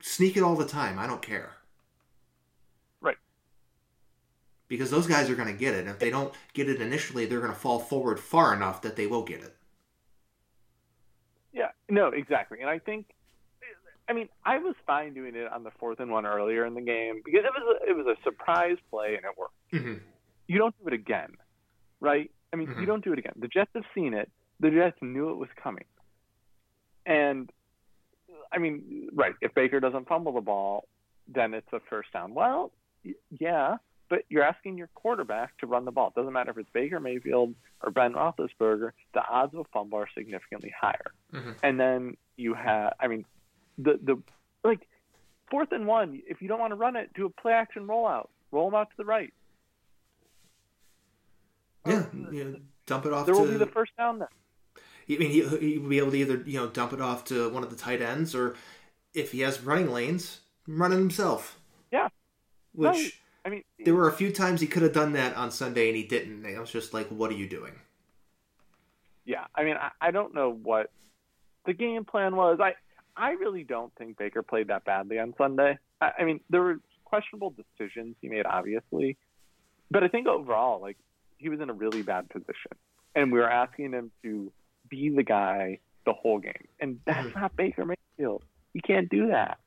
Sneak it all the time. I don't care. Right. Because those guys are going to get it. If they don't get it initially, they're going to fall forward far enough that they will get it. Yeah, no, exactly. And I think, I mean, I was fine doing it on the fourth and one earlier in the game because it was a, it was a surprise play and it worked. Mm-hmm. you don't do it again, right? I mean, mm-hmm. you don't do it again. The Jets have seen it. The Jets knew it was coming. And I mean, right, if Baker doesn't fumble the ball, then it's a first down. Well, yeah, but you're asking your quarterback to run the ball. It doesn't matter if it's Baker Mayfield or Ben Roethlisberger. The odds of a fumble are significantly higher. Mm-hmm. And then you have, I mean, the the like fourth and one. If you don't want to run it, do a play action rollout. Roll them out to the right. Yeah, yeah dump it off. There to, will be the first down then. I mean, he he will be able to either you know dump it off to one of the tight ends, or if he has running lanes, run it himself. Yeah. Which no, I mean, there were a few times he could have done that on Sunday and he didn't. And I was just like, "What are you doing?" Yeah, I mean, I, I don't know what the game plan was. I I really don't think Baker played that badly on Sunday. I, I mean, there were questionable decisions he made, obviously, but I think overall, like he was in a really bad position, and we were asking him to be the guy the whole game, and that's not Baker Mayfield. You can't do that.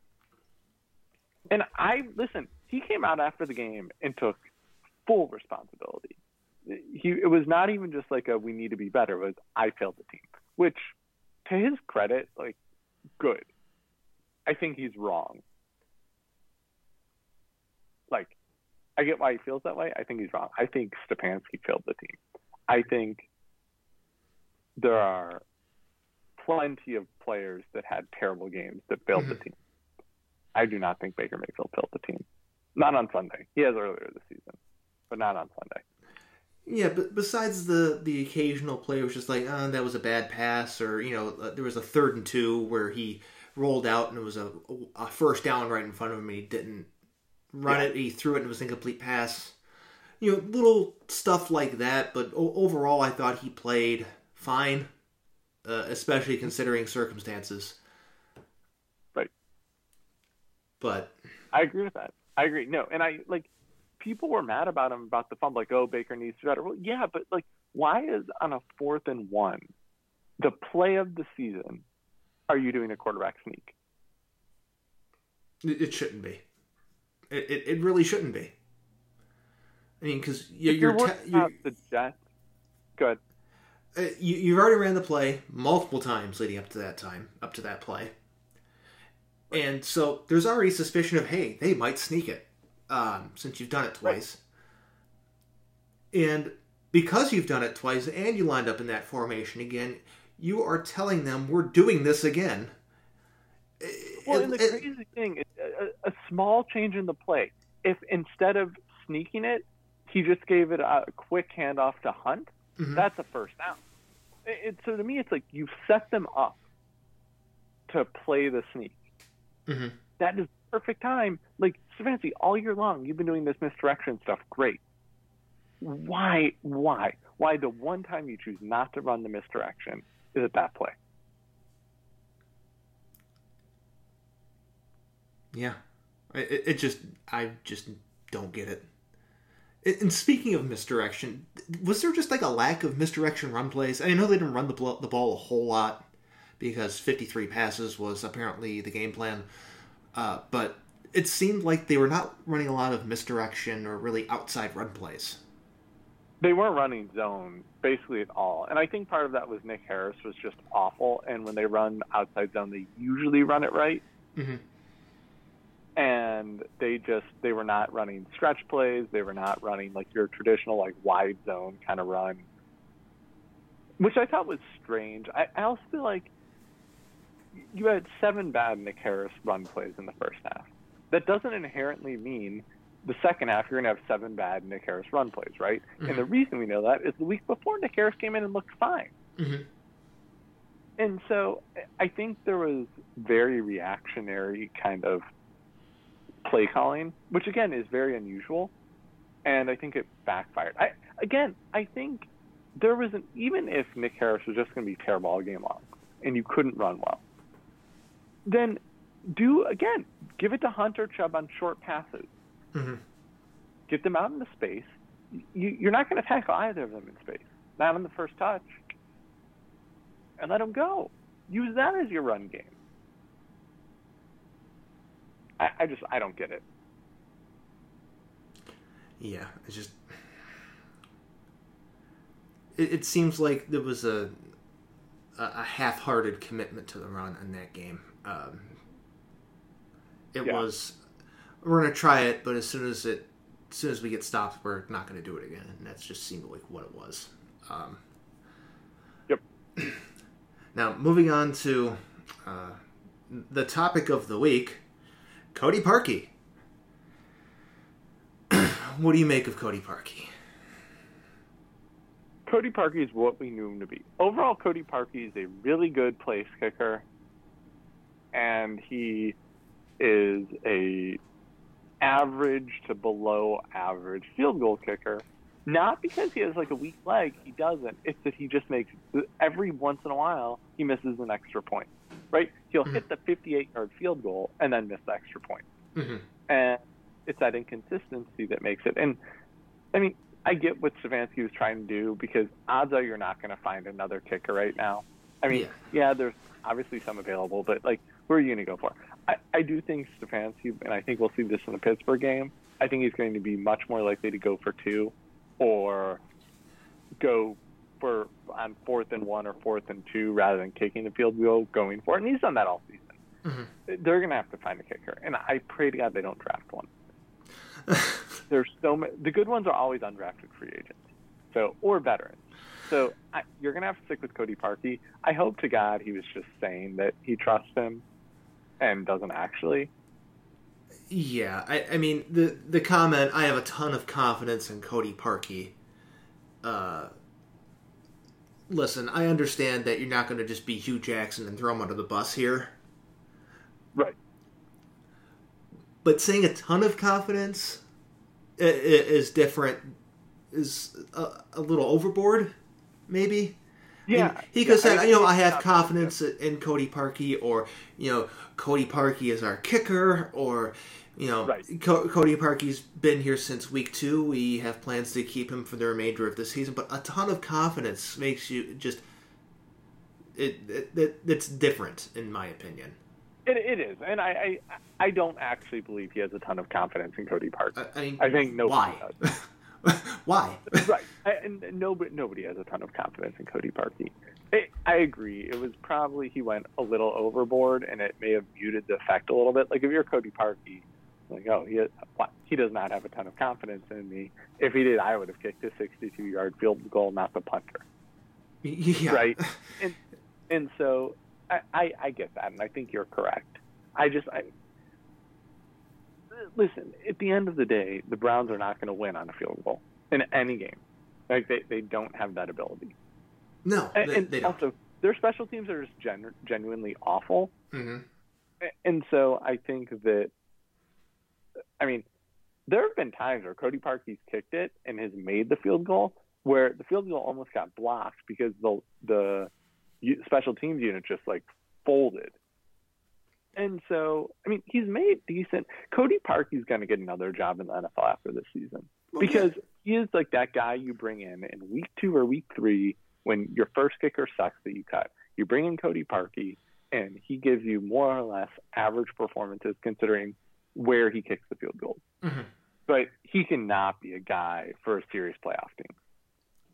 And I listen. He came out after the game and took full responsibility. He it was not even just like a we need to be better. It was I failed the team, which to his credit, like good. I think he's wrong. Like, I get why he feels that way. I think he's wrong. I think Stefanski failed the team. I think there are plenty of players that had terrible games that failed mm-hmm. the team. I do not think Baker Mayfield failed the team. Not on Sunday. He has earlier this season, but not on Sunday. Yeah, but besides the the occasional play, was just like, oh, that was a bad pass, or you know, uh, there was a third and two where he rolled out and it was a, a first down right in front of him, and he didn't run yeah. it. He threw it and it was an incomplete pass. You know, little stuff like that. But o- overall, I thought he played fine, uh, especially considering circumstances. Right. But I agree with that. I agree. No, and I like people were mad about him about the fumble, like, oh, Baker needs to better. Well, yeah, but like, why is on a fourth and one, the play of the season, are you doing a quarterback sneak? It shouldn't be. It, it, it really shouldn't be. I mean, because you're, you're, you're, te- you're the Jets. Good. Uh, you you've already ran the play multiple times leading up to that time, up to that play, and so there's already suspicion of hey, they might sneak it um, since you've done it twice. Right. And because you've done it twice and you lined up in that formation again, you are telling them we're doing this again. Well, and the it, crazy thing is a, a, small change in the play. If instead of sneaking it, he just gave it a quick handoff to Hunt, mm-hmm. that's a first down. It, it, so to me, it's like you've set them up to play the sneak. Mm-hmm. That is perfect time. Like Stefanski, all year long, you've been doing this misdirection stuff. Great. Why? Why? Why the one time you choose not to run the misdirection is at that play? Yeah, it, it just I just don't get it. And speaking of misdirection, was there just like a lack of misdirection run plays? I know they didn't run the the ball a whole lot because 53 passes was apparently the game plan. Uh, but it seemed like they were not running a lot of misdirection or really outside run plays. They weren't running zone basically at all, and I think part of that was Nick Harris was just awful. And when they run outside zone, they usually run it right. Mm-hmm. And they just they were not running stretch plays. They were not running like your traditional like wide zone kind of run, which I thought was strange. I, I also feel like you had seven bad Nick Harris run plays in the first half. That doesn't inherently mean the second half you're going to have seven bad Nick Harris run plays, right? Mm-hmm. And the reason we know that is the week before Nick Harris came in and looked fine. Mm-hmm. And so I think there was very reactionary kind of play calling, which again is very unusual, and I think it backfired. I again, I think there was an even if Nick Harris was just going to be terrible all game long, and you couldn't run well, then do again give it to Hunt or Chubb on short passes. Mm-hmm. Get them out in the space. You, you're not going to tackle either of them in space, not on the first touch, and let them go. Use that as your run game. I, I just I don't get it. Yeah, it's just it, it seems like there was a a half-hearted commitment to the run in that game. Um, it yeah. was we're gonna try it, but as soon as it as soon as we get stopped, we're not gonna do it again, and that's just seemed like what it was. Um, yep. Now moving on to uh, the topic of the week, Cody Parkey. *clears throat* what do you make of Cody Parkey? Cody Parkey is what we knew him to be. Overall, Cody Parkey is a really good place kicker, and he is a average to below average field goal kicker. Not because he has like a weak leg, he doesn't. It's that he just makes every once in a while he misses an extra point. Right? He'll mm-hmm. hit the 58 yard field goal and then miss the extra point. Mm-hmm. And it's that inconsistency that makes it. And I mean, I get what Stefanski was trying to do because odds are you're not going to find another kicker right now. I mean, yeah. yeah, there's obviously some available, but like, where are you going to go for? I, I do think Stefanski, and I think we'll see this in the Pittsburgh game. I think he's going to be much more likely to go for two, or go for on fourth and one or fourth and two rather than kicking the field goal, going for it. And he's done that all season. Mm-hmm. They're going to have to find a kicker, and I pray to God they don't draft one. *laughs* There's so many. The good ones are always undrafted free agents, so or veterans. So I, you're gonna have to stick with Cody Parkey. I hope to God he was just saying that he trusts him and doesn't actually. Yeah, I, I mean the the comment. I have a ton of confidence in Cody Parkey. Uh, listen, I understand that you're not going to just be Hue Jackson and throw him under the bus here. Right. But saying a ton of confidence is different, is a, a little overboard, maybe. Yeah, he could yeah, say, you know, I have confidence in Cody Parkey, or you know, Cody Parkey is our kicker, or you know, right. Co- Cody Parkey's been here since week two. We have plans to keep him for the remainder of the season. But a ton of confidence makes you just it, it, it it's different, in my opinion. It, it is, and I, I I don't actually believe he has a ton of confidence in Cody Parkey. I, mean, I think no why? *laughs* *laughs* why? *laughs* right, I, and nobody nobody has a ton of confidence in Cody Parkey. I, I agree. It was probably he went a little overboard, and it may have muted the effect a little bit. Like if you're Cody Parkey, like oh he he does not have a ton of confidence in me. If he did, I would have kicked a 62 yard field goal, not the punter. Yeah. Right. *laughs* And and so I, I, I get that, and I think you're correct. I just, I listen. At the end of the day, the Browns are not going to win on a field goal in any game. Like they, they don't have that ability. No, and, they, and they also their special teams are just genu- genuinely awful. Mm-hmm. And so I think that, I mean, there have been times where Cody Parkey's kicked it and has made the field goal where the field goal almost got blocked because the the special teams unit just like folded. And so, I mean, he's made decent. Cody Parkey's going to get another job in the NFL after this season because he is like that guy you bring in in week two or week three when your first kicker sucks that you cut. You bring in Cody Parkey, and he gives you more or less average performances considering where he kicks the field goals. Mm-hmm. But he cannot be a guy for a serious playoff team.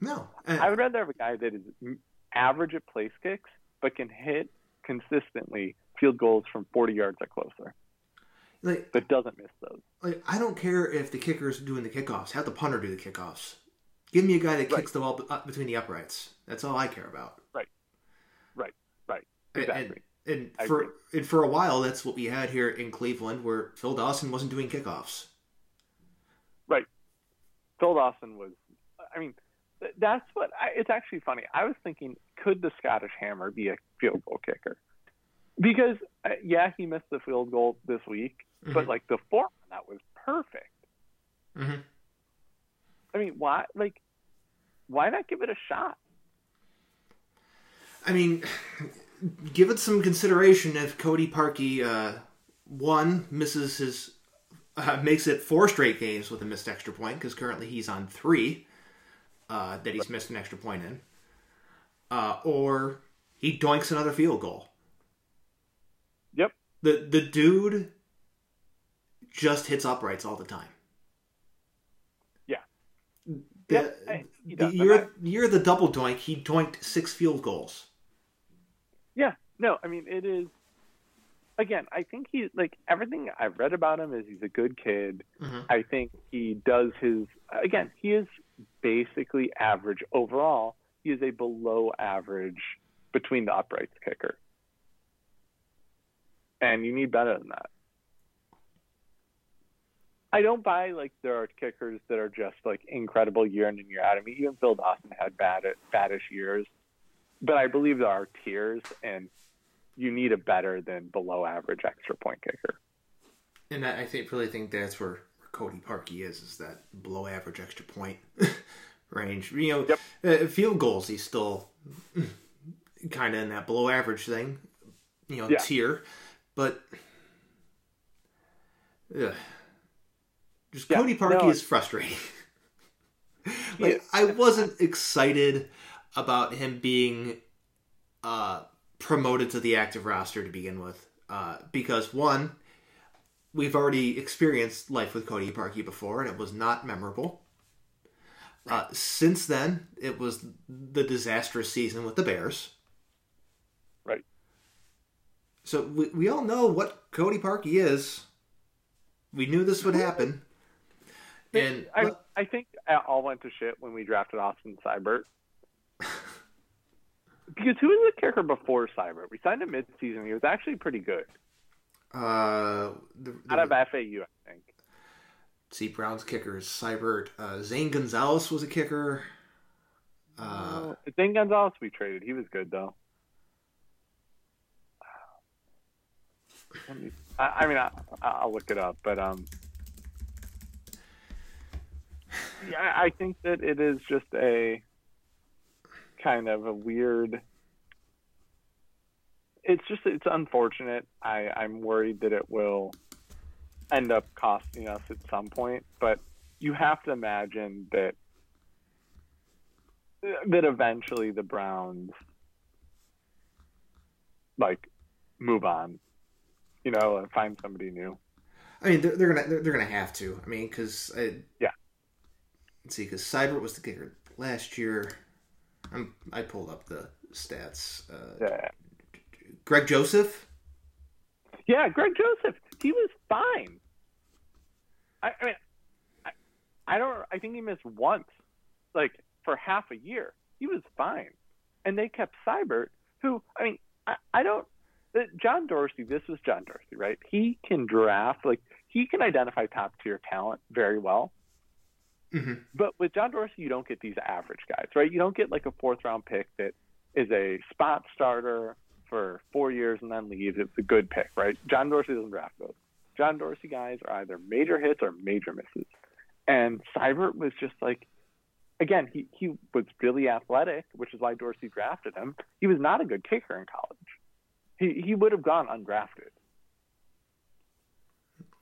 No, I would rather have a guy that is average at place kicks, but can hit consistently field goals from 40 yards or closer. Like, but doesn't miss those. Like I don't care if the kicker's doing the kickoffs. Have the punter do the kickoffs. Give me a guy that kicks the ball between the uprights. That's all I care about. Right. Right. Right. Exactly. And, and for and for a while, that's what we had here in Cleveland, where Phil Dawson wasn't doing kickoffs. Right. Phil Dawson was. I mean, that's what I, it's actually funny. I was thinking, could the Scottish Hammer be a field goal kicker? Because uh, yeah, he missed the field goal this week, mm-hmm. but like the form that was perfect. Mm-hmm. I mean, why like why not give it a shot? I mean, give it some consideration if Cody Parkey uh, one misses his uh, makes it four straight games with a missed extra point because currently he's on three uh, that he's missed an extra point in, uh, or he doinks another field goal. The the dude just hits uprights all the time. Yeah. The, yep. the year year the double doink, he doinked six field goals. Yeah, no, I mean it is. Again, I think he like everything I've read about him is he's a good kid. Mm-hmm. I think he does his again. He is basically average overall. He is a below average between the uprights kicker, and you need better than that. I don't buy like there are kickers that are just like incredible year in and year out. I mean, even Phil Dawson had bad baddish years, but I believe there are tiers, and you need a better than below average extra point kicker. And I think really think that's where, where Cody Parkey is is that below average extra point *laughs* range. You know, yep. uh, field goals he's still kind of in that below average thing, you know, yeah. tier, but. Ugh just yeah, Cody Parkey no, is frustrating. *laughs* like I wasn't excited about him being uh, promoted to the active roster to begin with, uh, because one, we've already experienced life with Cody Parkey before, and it was not memorable. Uh, since then, it was the disastrous season with the Bears. So we, we all know what Cody Parkey is. We knew this would happen. And I, I think all went to shit when we drafted Austin Seibert. *laughs* because who was the kicker before Seibert? We signed him mid-season. He was actually pretty good. Uh, the, the, out of FAU, I think. See, Browns kickers Seibert. Uh, Zane Gonzalez was a kicker. Uh, uh, Zane Gonzalez we traded. He was good though. I, I mean, I, will look it up, but um, yeah, I think that it is just a kind of a weird. It's just it's unfortunate. I I'm worried that it will end up costing us at some point, but you have to imagine that that eventually the Browns like move on, you know, and find somebody new. I mean, they're, they're gonna they're, they're, gonna have to. I mean, because yeah, Let's see, because Seibert was the kicker last year. I'm, I pulled up the stats. Uh, yeah. Greg Joseph. Yeah, Greg Joseph. He was fine. I, I mean, I, I don't. I think he missed once, like for half a year. He was fine, and they kept Seibert, who I mean, I, I don't. John Dorsey. This was John Dorsey, right? He can draft like he can identify top tier talent very well. Mm-hmm. But with John Dorsey, you don't get these average guys, right? You don't get like a fourth round pick that is a spot starter for four years and then leaves. It's a good pick, right? John Dorsey doesn't draft those. John Dorsey guys are either major hits or major misses. And Seibert was just like, again, he, he was really athletic, which is why Dorsey drafted him. He was not a good kicker in college. He, he would have gone undrafted.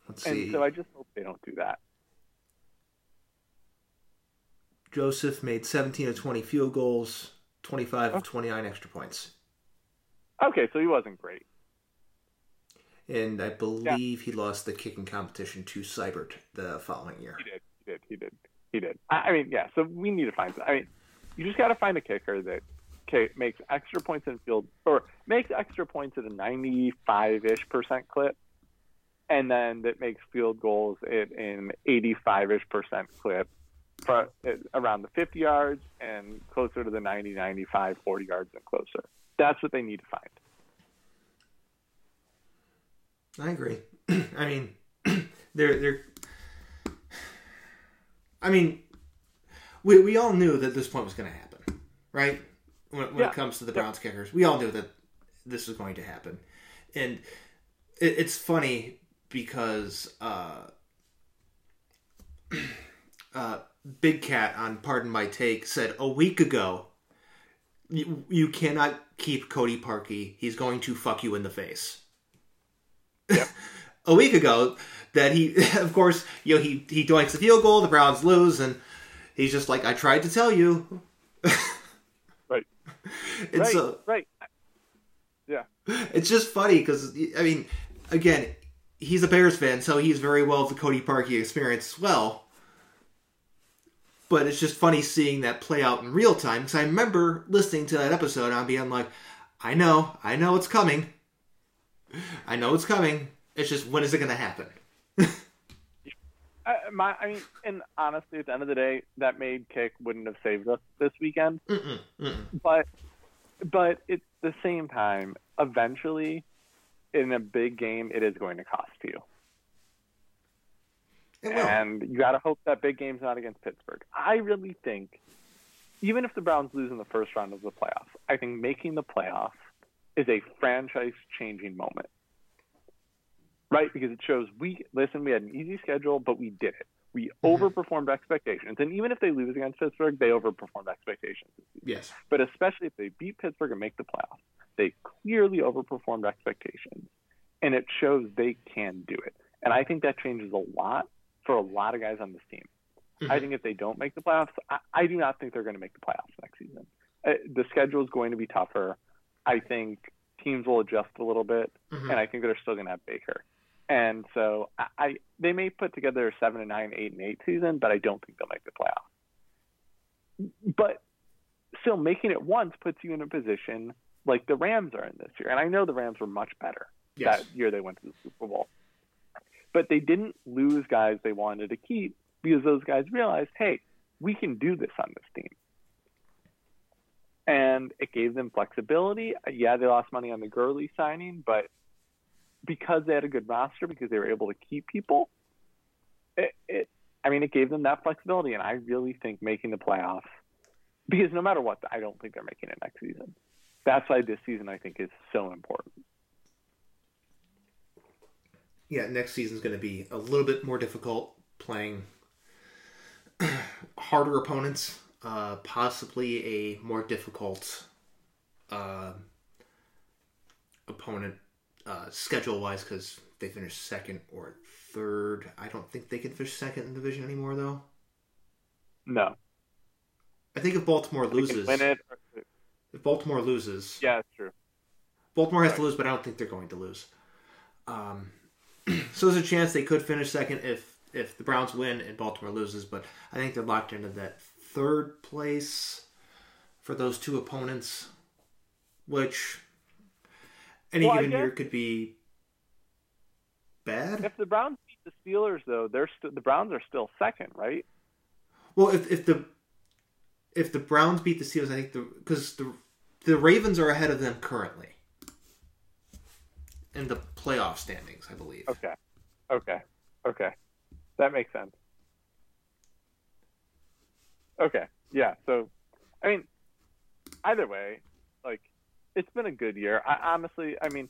Let's and see. so I just hope they don't do that. Joseph made 17 of 20 field goals, 25 of 29 extra points. Okay, so he wasn't great. And I believe yeah. he lost the kicking competition to Seibert the following year. He did. He did. He did. He did. I mean, yeah. So we need to find. I mean, you just got to find a kicker that makes extra points in field or makes extra points at a 95 ish percent clip, and then that makes field goals at an 85 ish percent clip for, around the 50 yards and closer to the 90, 95, 40 yards and closer. That's what they need to find. I agree. *clears throat* I mean, *clears throat* they're they're. I mean, we we all knew that this point was going to happen, right? When, when yeah. it comes to the Browns yeah. kickers, we all knew that this was going to happen, and it, it's funny because uh, *clears throat* uh, Big Cat on Pardon My Take said a week ago, you, you cannot keep Cody Parkey. He's going to fuck you in the face. Yep. *laughs* a week ago, that he, *laughs* of course, you know, he he doinks the field goal. The Browns lose, and he's just like, "I tried to tell you." *laughs* right. *laughs* And right. So, right. Yeah. It's just funny because I mean, again, he's a Bears fan, so he's very well the Cody Parkey experience as well but it's just funny seeing that play out in real time because I remember listening to that episode and I'm being like, I know, I know it's coming. I know it's coming. It's just when is it going to happen? My, I mean, and honestly, at the end of the day, that made kick wouldn't have saved us this weekend. Mm-mm, mm-mm. But, but at the same time, eventually, in a big game, it is going to cost you. And you got to hope that big game's not against Pittsburgh. I really think, even if the Browns lose in the first round of the playoffs, I think making the playoffs is a franchise-changing moment right? Because it shows we listen, we had an easy schedule, but we did it. We mm-hmm. overperformed expectations, and even if they lose against Pittsburgh, they overperformed expectations. Yes, but especially if they beat Pittsburgh and make the playoffs, they clearly overperformed expectations, and it shows they can do it. And I think that changes a lot for a lot of guys on this team. Mm-hmm. I think if they don't make the playoffs, I, I do not think they're going to make the playoffs next season. Uh, the schedule is going to be tougher. I think teams will adjust a little bit, mm-hmm. and I think they're still going to have Baker. And so I, I they may put together a seven and nine, eight and eight season, but I don't think they'll make the playoffs. But still, making it once puts you in a position like the Rams are in this year. And I know the Rams were much better yes. that year they went to the Super Bowl. But they didn't lose guys they wanted to keep because those guys realized, hey, we can do this on this team. And it gave them flexibility. Yeah, they lost money on the Gurley signing, but because they had a good roster, because they were able to keep people, it, it I mean, it gave them that flexibility. And I really think making the playoffs, because no matter what, I don't think they're making it next season. That's why this season I think is so important. Yeah, next season's going to be a little bit more difficult playing *clears throat* harder opponents, uh, possibly a more difficult uh, opponent uh, schedule wise because they finished second or third. I don't think they can finish second in the division anymore, though. No. I think if Baltimore loses, win it. If Baltimore loses, yeah, that's true. Baltimore has right. to lose, but I don't think they're going to lose. Um, *clears throat* so there's a chance they could finish second if if the Browns win and Baltimore loses, but I think they're locked into that third place for those two opponents, which any well, given year could be bad. If the Browns beat the Steelers, though, they're st- the Browns are still second, right? Well, if if the if the Browns beat the Steelers, I think the because the the Ravens are ahead of them currently in the playoff standings, I believe. Okay, okay, okay, that makes sense. Okay, yeah. So, I mean, either way, like it's been a good year. I honestly, I mean,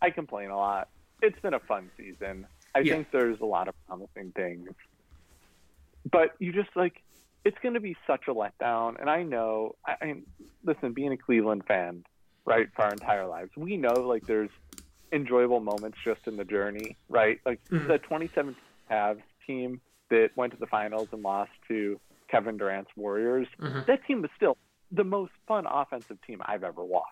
I complain a lot. It's been a fun season. I yeah. think there's a lot of promising things. But you just like it's going to be such a letdown and I know I mean listen, being a Cleveland fan, right, for our entire lives, we know like there's enjoyable moments just in the journey, right? Like mm-hmm. the 2017 Cavs team that went to the finals and lost to Kevin Durant's Warriors. Mm-hmm. That team was still the most fun offensive team I've ever watched,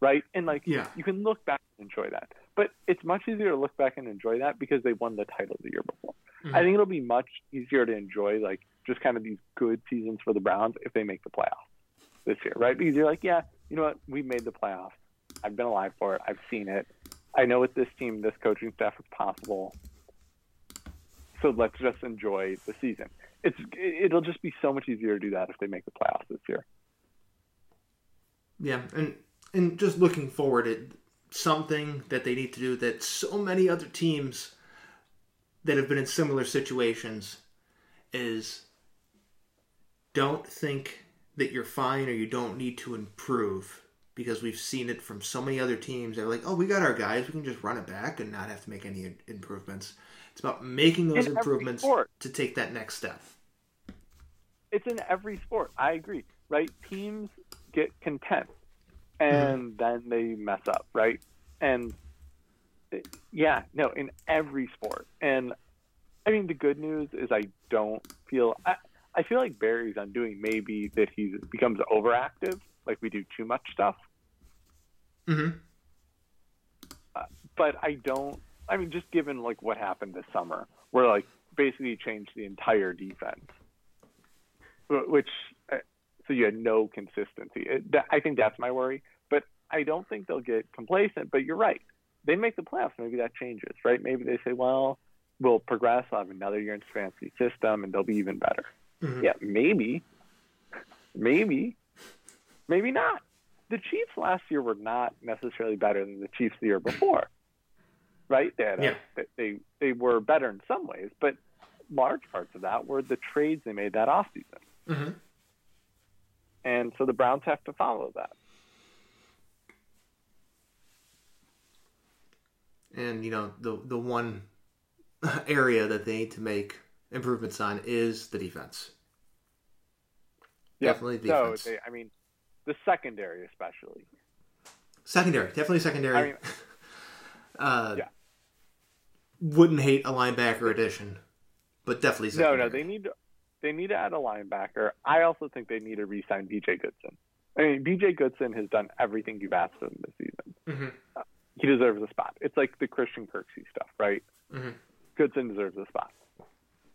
right? And like, yeah. you can look back and enjoy that, but it's much easier to look back and enjoy that because they won the title the year before. Mm-hmm. I think it'll be much easier to enjoy like just kind of these good seasons for the Browns if they make the playoffs this year, right? Because you're like, yeah, you know what, we made the playoffs. I've been alive for it. I've seen it. I know with this team, this coaching staff is possible. So let's just enjoy the season. It's it'll just be so much easier to do that if they make the playoffs this year. Yeah, and and just looking forward at something that they need to do that so many other teams that have been in similar situations is don't think that you're fine or you don't need to improve because we've seen it from so many other teams that are like, oh, we got our guys, we can just run it back and not have to make any improvements. It's about making those in improvements to take that next step. It's in every sport. I agree. Right? Teams get content and mm-hmm. then they mess up, right? And yeah, no, in every sport. And I mean, the good news is I don't feel I, I feel like Berry's undoing maybe that he becomes overactive, like we do too much stuff. hmm uh, but I don't. I mean, just given like what happened this summer, where like basically changed the entire defense which so you had no consistency. It, that, I think that's my worry. But I don't think they'll get complacent. But you're right. They make the playoffs. Maybe that changes, right? Maybe they say, well, we'll progress. I'll have another year in the fancy system, and they'll be even better. Mm-hmm. Yeah, maybe, maybe, maybe not. The Chiefs last year were not necessarily better than the Chiefs the year before, right? They, a, yeah. they they were better in some ways, but large parts of that were the trades they made that offseason. Mm-hmm. And so the Browns have to follow that. And you know the the one *laughs* area that they need to make improvements on is the defense. Yep. Definitely defense. So they, I mean, the secondary especially. Secondary, definitely secondary. I mean, *laughs* uh, yeah. Wouldn't hate a linebacker addition, but definitely secondary. no, no. They need to, they need to add a linebacker. I also think they need to re-sign BJ Goodson. I mean, BJ Goodson has done everything you've asked him this season. Mm-hmm. Uh, he deserves a spot. It's like the Christian Kirksey stuff, right? Mm-hmm. Goodson deserves a spot.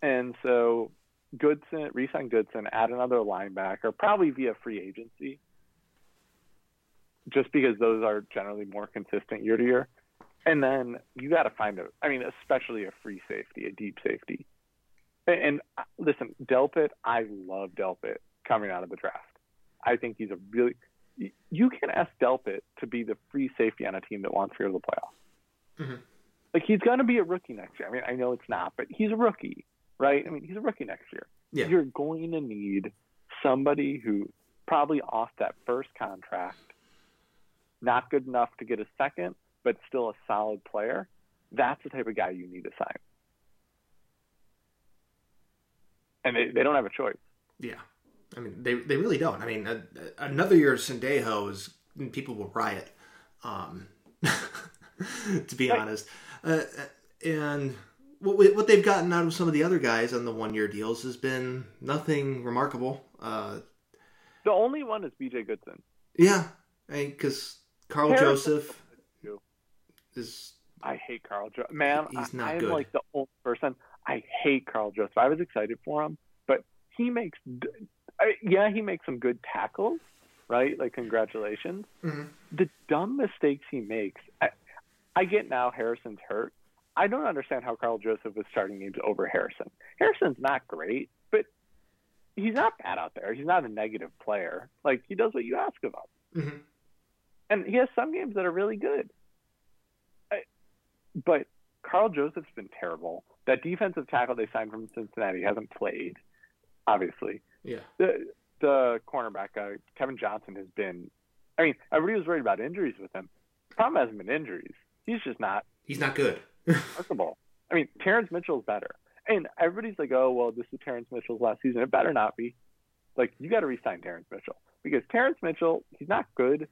And so Goodson, resign Goodson, add another linebacker, probably via free agency, just because those are generally more consistent year to year. And then you got to find a, I mean, especially a free safety, a deep safety. And, uh, listen, Delpit, I love Delpit coming out of the draft. I think he's a really, you can ask Delpit to be the free safety on a team that wants to go to the playoffs. Mm-hmm. Like he's going to be a rookie next year. I mean, I know it's not, but he's a rookie, right? I mean, he's a rookie next year. Yeah. You're going to need somebody who probably off that first contract, not good enough to get a second, but still a solid player. That's the type of guy you need to sign. And they, they don't have a choice. Yeah. I mean, they, they really don't. I mean, a, another year of Sendejo is people will riot. Um, *laughs* to be right. honest, uh, and what what they've gotten out of some of the other guys on the one year deals has been nothing remarkable. Uh, the only one is B.J. Goodson. Yeah, because Carl Harris Joseph is. I hate Karl Joseph. Man, he's not I, I'm like the only person. I hate Karl Joseph. I was excited for him, but he makes. I, yeah, he makes some good tackles, right? Like congratulations. Mm-hmm. The dumb mistakes he makes. I, I get now Harrison's hurt. I don't understand how Karl Joseph was starting games over Harrison. Harrison's not great, but he's not bad out there. He's not a negative player. Like he does what you ask of him, mm-hmm. and he has some games that are really good. I, but Karl Joseph's been terrible. That defensive tackle they signed from Cincinnati hasn't played, obviously. Yeah. The the cornerback uh, Kevin Johnson has been. I mean, everybody was worried about injuries with him. The problem hasn't been injuries. He's just not. He's not good. *laughs* remarkable. I mean, Terrance Mitchell's better, and everybody's like, "Oh, well, this is Terrance Mitchell's last season. It better not be." Like, you got to resign Terrance Mitchell because Terrance Mitchell, he's not good,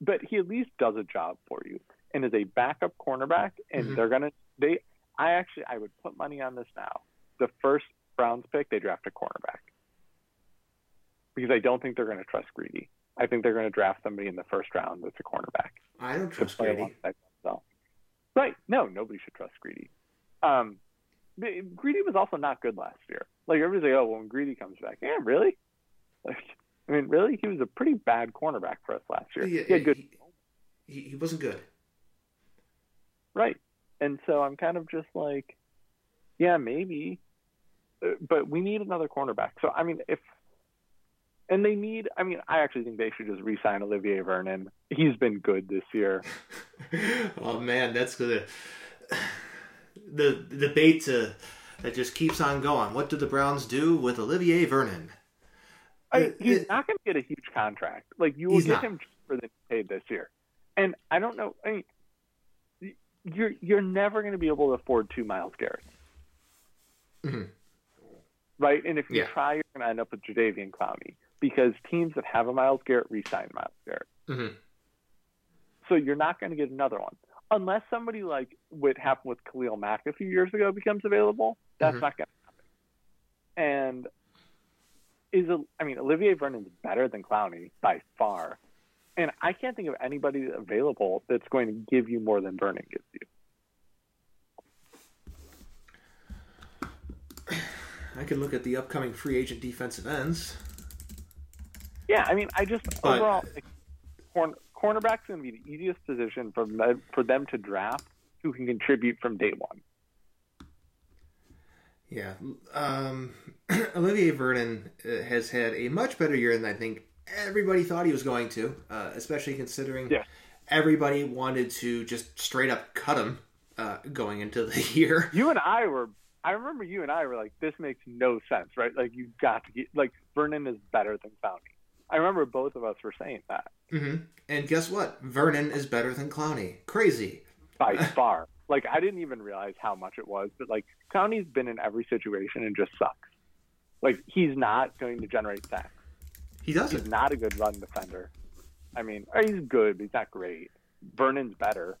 but he at least does a job for you and is a backup cornerback. And mm-hmm. they're gonna they. I actually I would put money on this now. The first Browns pick, they draft a cornerback because I don't think they're going to trust Greedy. I think they're going to draft somebody in the first round that's a cornerback. I don't trust Greedy. Right. No, nobody should trust Greedy. Um, Greedy was also not good last year. Like everybody's like, oh, well, when Greedy comes back, yeah, really? Like, I mean, really? He was a pretty bad cornerback for us last year. Yeah, he had good. He, he wasn't good. Right. And so I'm kind of just like, yeah, maybe, but we need another cornerback. So I mean, if and they need. I mean, I actually think they should just re-sign Olivier Vernon. He's been good this year. *laughs* oh man, that's good. The, the debate uh, that just keeps on going. What do the Browns do with Olivier Vernon? I, he's it, not going to get a huge contract. Like you will get not. him for the paid this year, and I don't know. I mean, you're you're never going to be able to afford two Myles Garrett. Mm-hmm. Right, and if you yeah. try, you're going to end up with Jadeveon Clowney because teams that have a Myles Garrett resign Myles Garrett. Mm-hmm. So you're not going to get another one unless somebody like what happened with Khalil Mack a few years ago becomes available. That's mm-hmm. not going to happen. And is a, I mean Olivier Vernon's better than Clowney by far, and I can't think of anybody available that's going to give you more than Vernon gives you. I can look at the upcoming free agent defensive ends. Yeah, I mean, I just but, overall, like, corner, cornerback's going to be the easiest position for them, for them to draft who can contribute from day one. Yeah, um, *clears throat* Olivier Vernon uh, has had a much better year than I think everybody thought he was going to, uh, especially considering yeah. everybody wanted to just straight up cut him uh, going into the *laughs* year. You and I were. I remember you and I were like, "This makes no sense, right? Like you got to get like Vernon is better than Clowney." I remember both of us were saying that. Mm-hmm. And guess what? Vernon is better than Clowney. Crazy by *laughs* far. Like I didn't even realize how much it was, but like Clowney's been in every situation and just sucks. Like he's not going to generate sacks. He doesn't. He's not a good run defender. I mean, he's good, but he's not great. Vernon's better.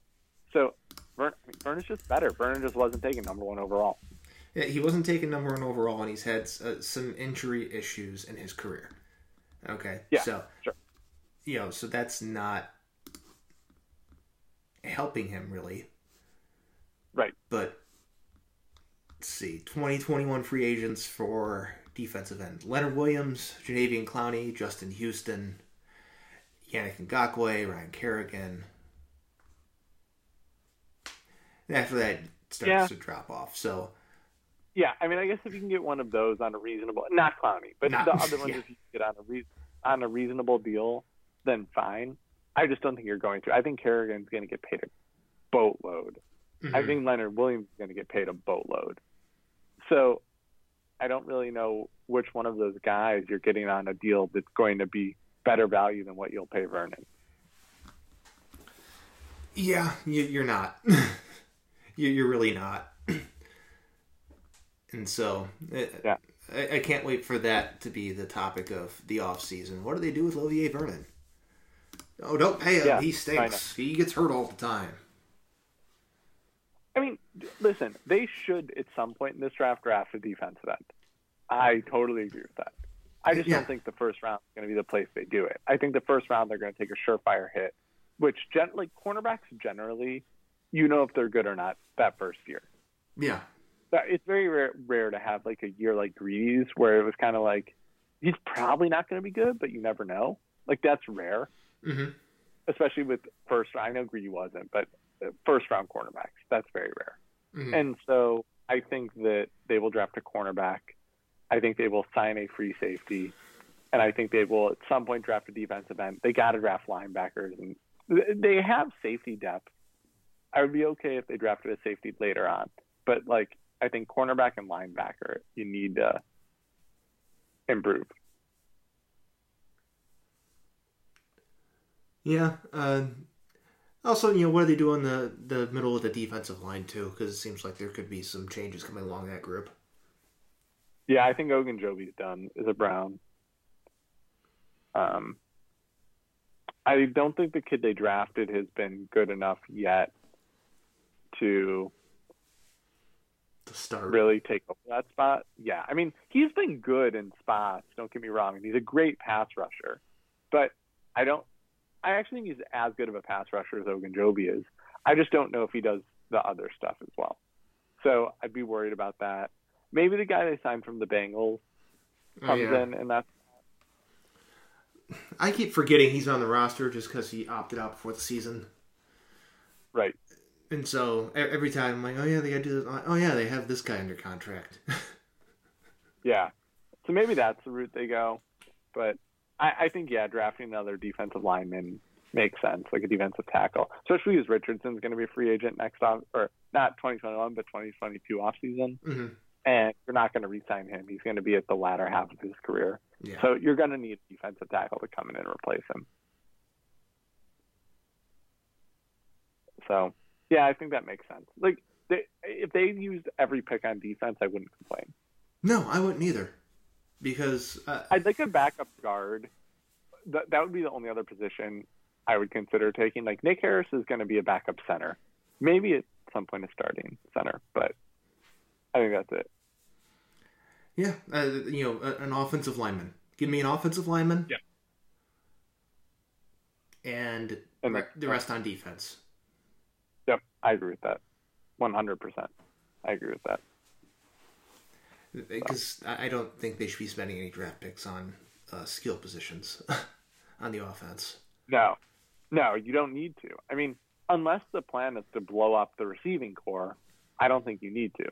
So Vern, I mean, Vernon's just better. Vernon just wasn't taken number one overall. Yeah, he wasn't taken number one overall, and he's had uh, some injury issues in his career. Okay. Yeah. So, sure. you know, so that's not helping him really. Right. But let's see, 2021 free agents for defensive end: Leonard Williams, Jadeveon Clowney, Justin Houston, Yannick Ngakoue, Ryan Kerrigan. And after that, it starts yeah. to drop off. So. Yeah, I mean, I guess if you can get one of those on a reasonable, not Clowney, but not, the *laughs* other ones, yeah. if you can get on a re- on a reasonable deal, then fine. I just don't think you're going to. I think Kerrigan's going to get paid a boatload. Mm-hmm. I think Leonard Williams is going to get paid a boatload. So I don't really know which one of those guys you're getting on a deal that's going to be better value than what you'll pay Vernon. Yeah, you, are not. *laughs* you're really not. and so, uh, yeah. I, I, can't wait for that to be the topic of the off season. What do they do with Olivier Vernon? Oh, don't pay him. Yeah, he stinks. He gets hurt all the time. Listen, they should at some point in this draft draft a defensive end. I totally agree with that. I just yeah. don't think the first round is going to be the place they do it. I think the first round they're going to take a surefire hit, which generally cornerbacks generally, you know if they're good or not that first year. Yeah, it's very rare, rare to have like a year like Greedy's where it was kind of like he's probably not going to be good, but you never know. Like that's rare, mm-hmm. especially with first. I know Greedy wasn't, but first round cornerbacks. That's very rare. Mm-hmm. And so I think that they will draft a cornerback. I think they will sign a free safety. And I think they will at some point draft a defensive end. They got to draft linebackers, and they have safety depth. I would be okay if they drafted a safety later on, but like I think cornerback and linebacker, you need to improve. Yeah, uh, also, you know, what do they do in the, the middle of the defensive line, too? Because it seems like there could be some changes coming along that group. Yeah, I think Ogunjobi's done as a Brown. Um, I don't think the kid they drafted has been good enough yet to to start really take over that spot. Yeah, I mean he's been good in spots. Don't get me wrong, he's a great pass rusher, but I don't I actually think he's as good of a pass rusher as Ogunjobi is. I just don't know if he does the other stuff as well. So I'd be worried about that. Maybe the guy they signed from the Bengals oh, comes oh, yeah. in, and that's. I keep forgetting he's on the roster just because he opted out before the season. Right. And so every time I'm like, oh yeah, they got to do this. Like, oh yeah, they have this guy under contract. *laughs* yeah. So maybe that's the route they go, but I, I think yeah, drafting another defensive lineman makes sense, like a defensive tackle, especially as Richardson's going to be a free agent next off or not 2021 but 2022 off season, mm-hmm. and you're not going to re-sign him. He's going to be at the latter half of his career, yeah. so you're going to need a defensive tackle to come in and replace him. So yeah, I think that makes sense. Like they, if they used every pick on defense, I wouldn't complain. No, I wouldn't either because uh, I'd like a backup guard. That that would be the only other position I would consider taking. Like Nick Harris is going to be a backup center, maybe at some point a starting center, but I think that's it. Yeah, uh, you know, an offensive lineman. Give me an offensive lineman. Yeah. And, and the, the rest on defense. Yep, I agree with that. One hundred percent. I agree with that. Because so. I don't think they should be spending any draft picks on uh, skill positions *laughs* on the offense. No, no, you don't need to. I mean, unless the plan is to blow up the receiving corps, I don't think you need to.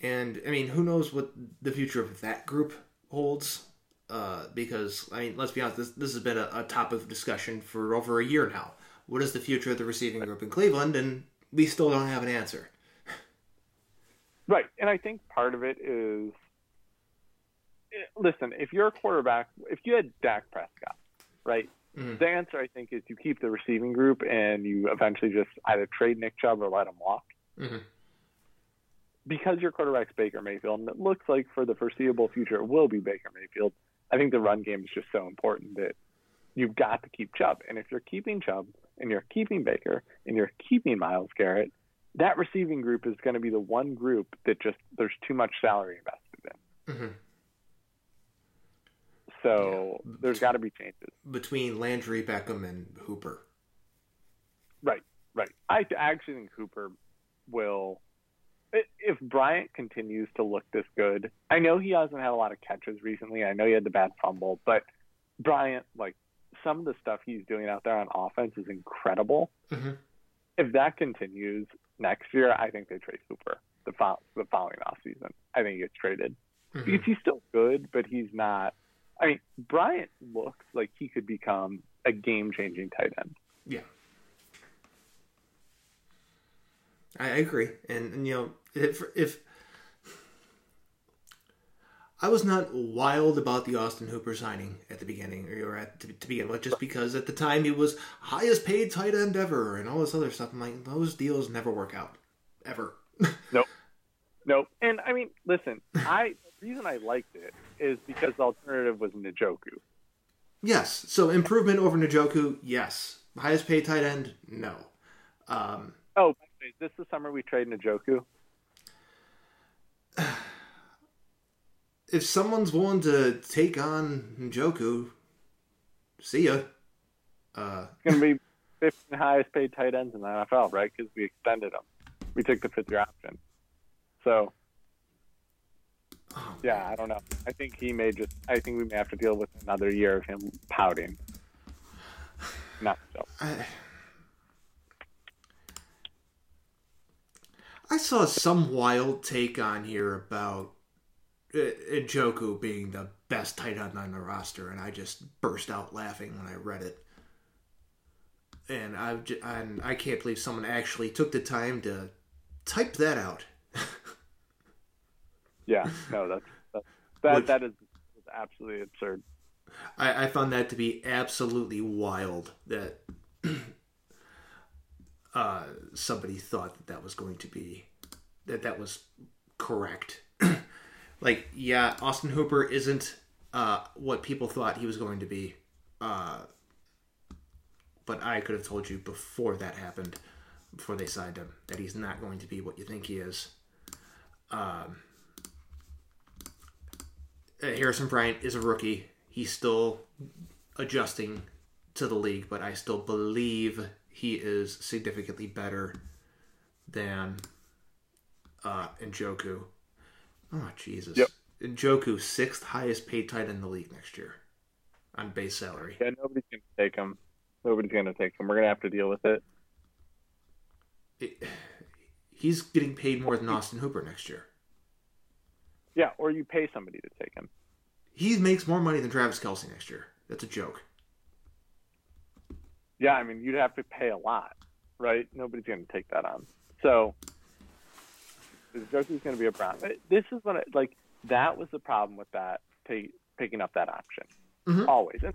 And I mean, who knows what the future of that group holds? Uh, because I mean, let's be honest, this this has been a, a topic of discussion for over a year now. What is the future of the receiving group in Cleveland? And we still don't have an answer. And I think part of it is, listen, if you're a quarterback, if you had Dak Prescott, right? Mm-hmm. The answer I think is you keep the receiving group and you eventually just either trade Nick Chubb or let him walk. Mm-hmm because your quarterback's Baker Mayfield, and it looks like for the foreseeable future it will be Baker Mayfield. I think the run game is just so important that you've got to keep Chubb. And if you're keeping Chubb and you're keeping Baker and you're keeping Myles Garrett, that receiving group is going to be the one group that just there's too much salary invested in. Mm-hmm. So yeah. there's got to be changes between Landry, Beckham, and Hooper. Right, right. I actually think Hooper will if Bryant continues to look this good, I know he hasn't had a lot of catches recently. I know he had the bad fumble, but Bryant, like some of the stuff he's doing out there on offense is incredible. Mm-hmm. If that continues next year, I think they trade Hooper the, fo- the following off season. I think he gets traded mm-hmm. because he's still good, but he's not. I mean, Bryant looks like he could become a game changing tight end. Yeah. I agree, and, and you know, if, if I was not wild about the Austin Hooper signing at the beginning, or at to, to, begin with, just because at the time he was highest paid tight end ever and all this other stuff. I'm like, those deals never work out, ever. *laughs* nope, nope. And I mean, listen, I the reason I liked it is because the alternative was Njoku. Yes, so improvement over Njoku, yes. Highest paid tight end, no. Um, oh, is this the summer we trade Njoku? If someone's willing to take on Njoku, see ya. Uh, it's going to be 15 highest paid tight ends in the NFL, right? Because we extended them. We took the fifth year option. So, oh, yeah, I don't know. I think he may just, I think we may have to deal with another year of him pouting. *sighs* Not so. I, I saw some wild take on here about uh, Njoku being the best tight end on the roster, and I just burst out laughing when I read it. And I and I can't believe someone actually took the time to type that out. *laughs* yeah, no, that's, that's that Which, that is absolutely absurd. I, I found that to be absolutely wild that *clears throat* uh, somebody thought that that was going to be that that was correct. *clears throat* like, yeah, Austin Hooper isn't uh, what people thought he was going to be. Uh, but I could have told you before that happened, before they signed him, that he's not going to be what you think he is. Um, uh, Harrison Bryant is a rookie. He's still adjusting to the league, but I still believe he is significantly better than uh, Njoku. Oh Jesus. Yep. Njoku sixth highest paid tight end in the league next year on base salary. Yeah, nobody's gonna take him. Nobody's gonna take him. We're gonna have to deal with it. it he's getting paid more than Austin Hooper next year. Yeah, or you pay somebody to take him. He makes more money than Travis Kelce next year. That's a joke. Yeah, I mean, you'd have to pay a lot, right? Nobody's going to take that on. So, Njoku's going to be a Brown. This is what I, like that was the problem with that picking up that option. Mm-hmm. Always, and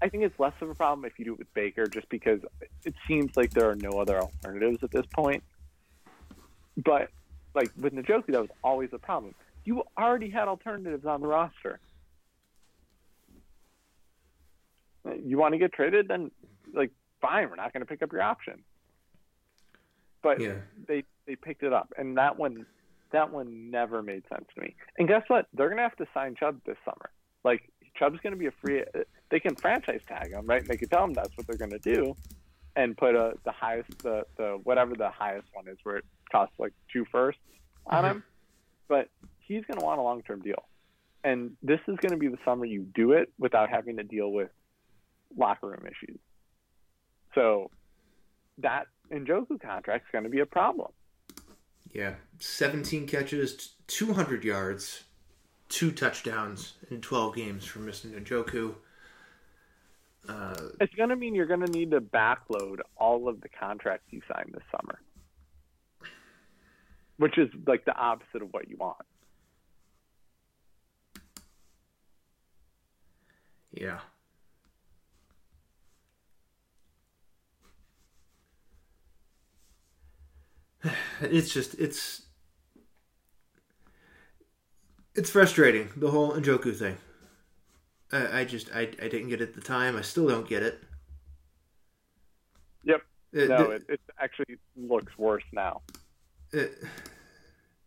I think it's less of a problem if you do it with Baker, just because it seems like there are no other alternatives at this point. But like with Njoku, that was always a problem. You already had alternatives on the roster. You want to get traded, then like fine, we're not going to pick up your option. But yeah. they they picked it up, and that one that one never made sense to me. And guess what? They're going to have to sign Chubb this summer. Like Chubb's going to be a free. They can franchise tag him, right? And they can tell him that's what they're going to do, and put a the highest the the whatever the highest one is, where it costs like two firsts on mm-hmm. him. but he's going to want a long term deal. And this is going to be the summer you do it without having to deal with locker room issues. So that Njoku contract is going to be a problem. Yeah, 17 catches, 200 yards, two touchdowns in 12 games for Mr. Njoku. Uh, it's going to mean you're going to need to backload all of the contracts you signed this summer, which is like the opposite of what you want. Yeah. It's just it's it's frustrating the whole Njoku thing. I, I just I, I didn't get it at the time. I still don't get it. Yep. It, no, it, it actually looks worse now. It,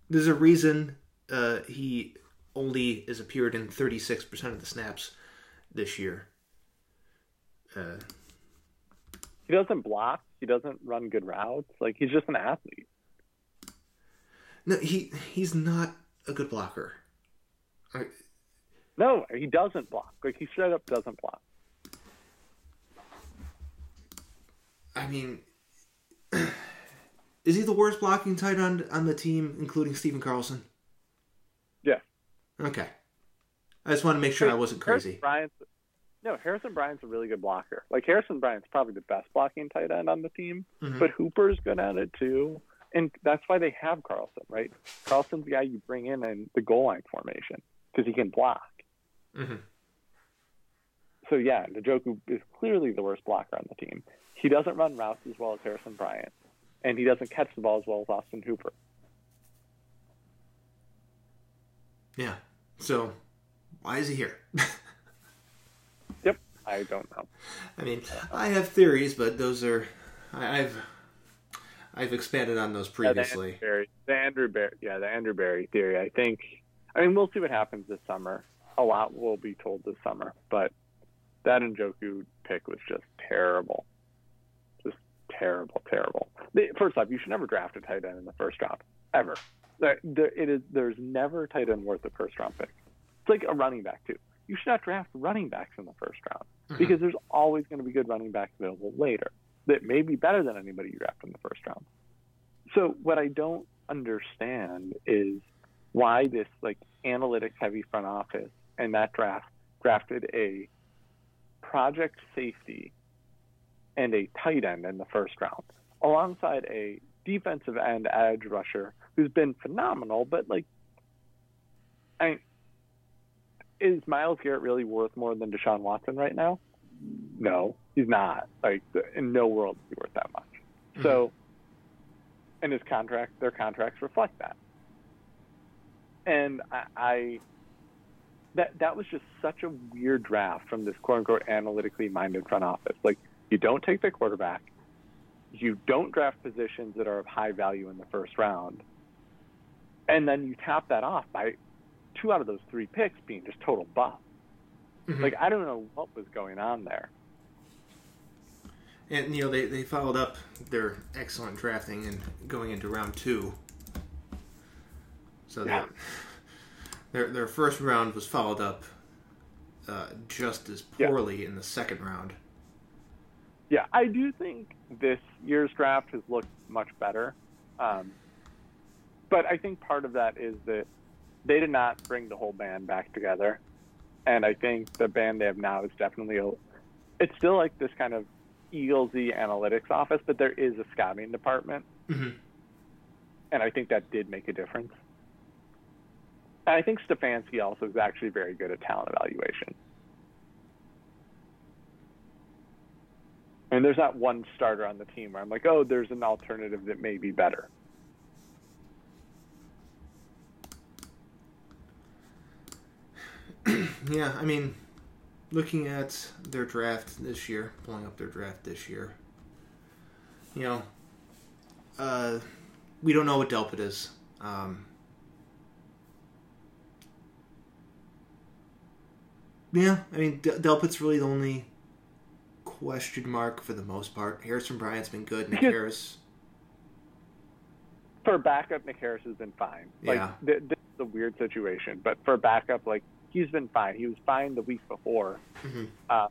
there's a reason uh, he only has appeared in 36% of the snaps this year. Uh, he doesn't block. He doesn't run good routes. Like he's just an athlete. No, he he's not a good blocker. I, no, he doesn't block. Like he straight up doesn't block. I mean, *clears throat* is he the worst blocking tight end on the team, including Stephen Carlson? Yeah. Okay. I just want to make sure I wasn't crazy. Bryant's, no, Harrison Bryant's a really good blocker. Like Harrison Bryant's probably the best blocking tight end on the team, mm-hmm. but Hooper's good at it too. And that's why they have Carlson, right? Carlson's the guy you bring in in the goal line formation because he can block. Mm-hmm. So yeah, Njoku is clearly the worst blocker on the team. He doesn't run routes as well as Harrison Bryant, and he doesn't catch the ball as well as Austin Hooper. Yeah. So why is he here? *laughs* I don't know. I mean, I have theories, but those are I've I've expanded on those previously. Yeah, the, Andrew Berry, the Andrew Berry, yeah, the Andrew Berry theory. I think. I mean, we'll see what happens this summer. A lot will be told this summer, but that Njoku pick was just terrible, just terrible, terrible. First off, you should never draft a tight end in the first round ever. There, there, it is. There's never a tight end worth a first round pick. It's like a running back too. You should not draft running backs in the first round mm-hmm. because there's always going to be good running backs available later that may be better than anybody you draft in the first round. So what I don't understand is why this like analytics heavy front office and that draft drafted a project safety and a tight end in the first round alongside a defensive end edge rusher who's been phenomenal, but like I mean, is Myles Garrett really worth more than Deshaun Watson right now? No, he's not. Like in no world is he worth that much. Mm-hmm. So, and his contract, their contracts reflect that. And I, I, that that was just such a weird draft from this quote unquote analytically minded front office. Like you don't take the quarterback, you don't draft positions that are of high value in the first round, and then you tap that off by two out of those three picks being just total buff. Mm-hmm. Like I don't know what was going on there. And you know they, they followed up their excellent drafting and going into round two. So yeah. their their first round was followed up uh, just as poorly yeah. in the second round. Yeah, I do think this year's draft has looked much better. Um, but I think part of that is that they did not bring the whole band back together and I think the band they have now is definitely a, it's still like this kind of Eaglesy analytics office, but there is a scouting department, mm-hmm. and I think that did make a difference. And I think Stefanski also is actually very good at talent evaluation. I mean, there's not one starter on the team where I'm like, oh, there's an alternative that may be better. *clears throat* yeah, I mean, looking at their draft this year, pulling up their draft this year, you know, uh, we don't know what Delpit is. Um, yeah, I mean, Delpit's really the only question mark for the most part. Harrison Bryant's been good. Nick Harris. For backup, Nick Harris has been fine. Like, yeah. Th- th- a weird situation, but for backup, like he's been fine. He was fine the week before. Mhm. Uh,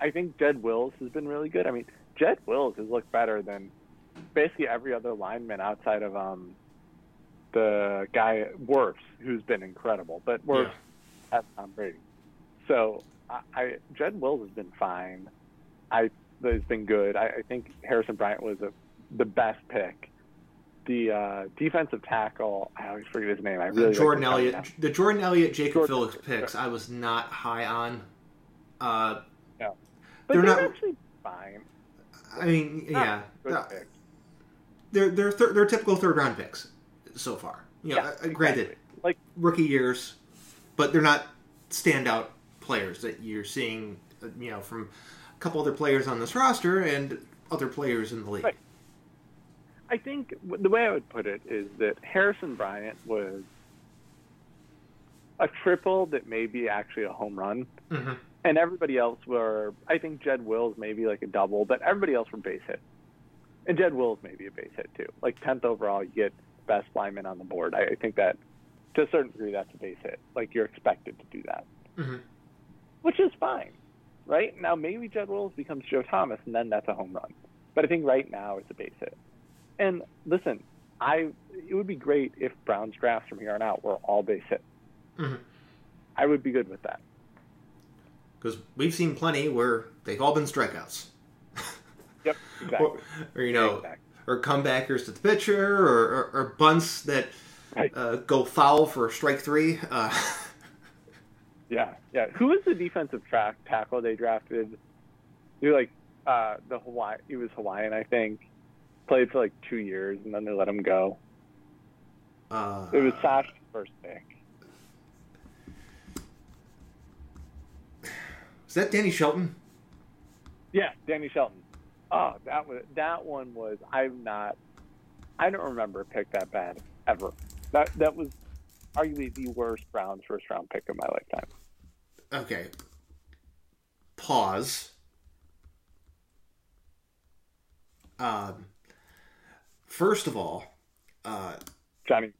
I think Jed Wills has been really good. I mean, Jed Wills has looked better than basically every other lineman outside of um the guy Wirfs, who's been incredible. But Wirfs Yeah. has Tom Brady. So I, I Jed Wills has been fine. I has been good. I, I think Harrison Bryant was a, the best pick. The uh, defensive tackle, I always forget his name. I really Jordan the Elliott, the Jordan Elliott, Jacob Jordan- Phillips picks, I was not high on. Uh, but they're they're, not- actually fine. I mean, yeah, uh, they're they're thir- they're typical third round picks so far. You know, Yeah, uh, granted. Like rookie years, but they're not standout players that you're seeing. uh, You know, from a couple other players on this roster and other players in the league. Right. I think the way I would put it is that Harrison Bryant was a triple that may be actually a home run, hmm and everybody else were. I think Jed Wills maybe like a double, but everybody else were base hit, and Jed Wills maybe a base hit too. Like tenth overall, you get best lineman on the board. I, I think that to a certain degree that's a base hit. Like you're expected to do that, hmm which is fine. Right now, maybe Jed Wills becomes Joe Thomas, and then that's a home run. But I think right now it's a base hit. And listen, I it would be great if Browns drafts from here on out were all base hit. hmm I would be good with that. Because we've seen plenty where they've all been strikeouts. *laughs* Yep, exactly. or, or, you know, Exactly. or comebackers to the pitcher, or, or, or bunts that Right. uh, go foul for strike three. Uh, *laughs* Yeah, yeah. Who was the defensive track tackle they drafted? You're like uh, the Hawaii. He was Hawaiian, I think. Played for like two years, and then they let him go. uh, It was Sash's first pick. is that Danny Shelton? Yeah, Danny Shelton. Oh, that was that one was. I'm not. I don't remember a pick that bad ever. That that was arguably the worst Browns first round pick of my lifetime. Okay. Pause. Um, first of all, uh, Johnny.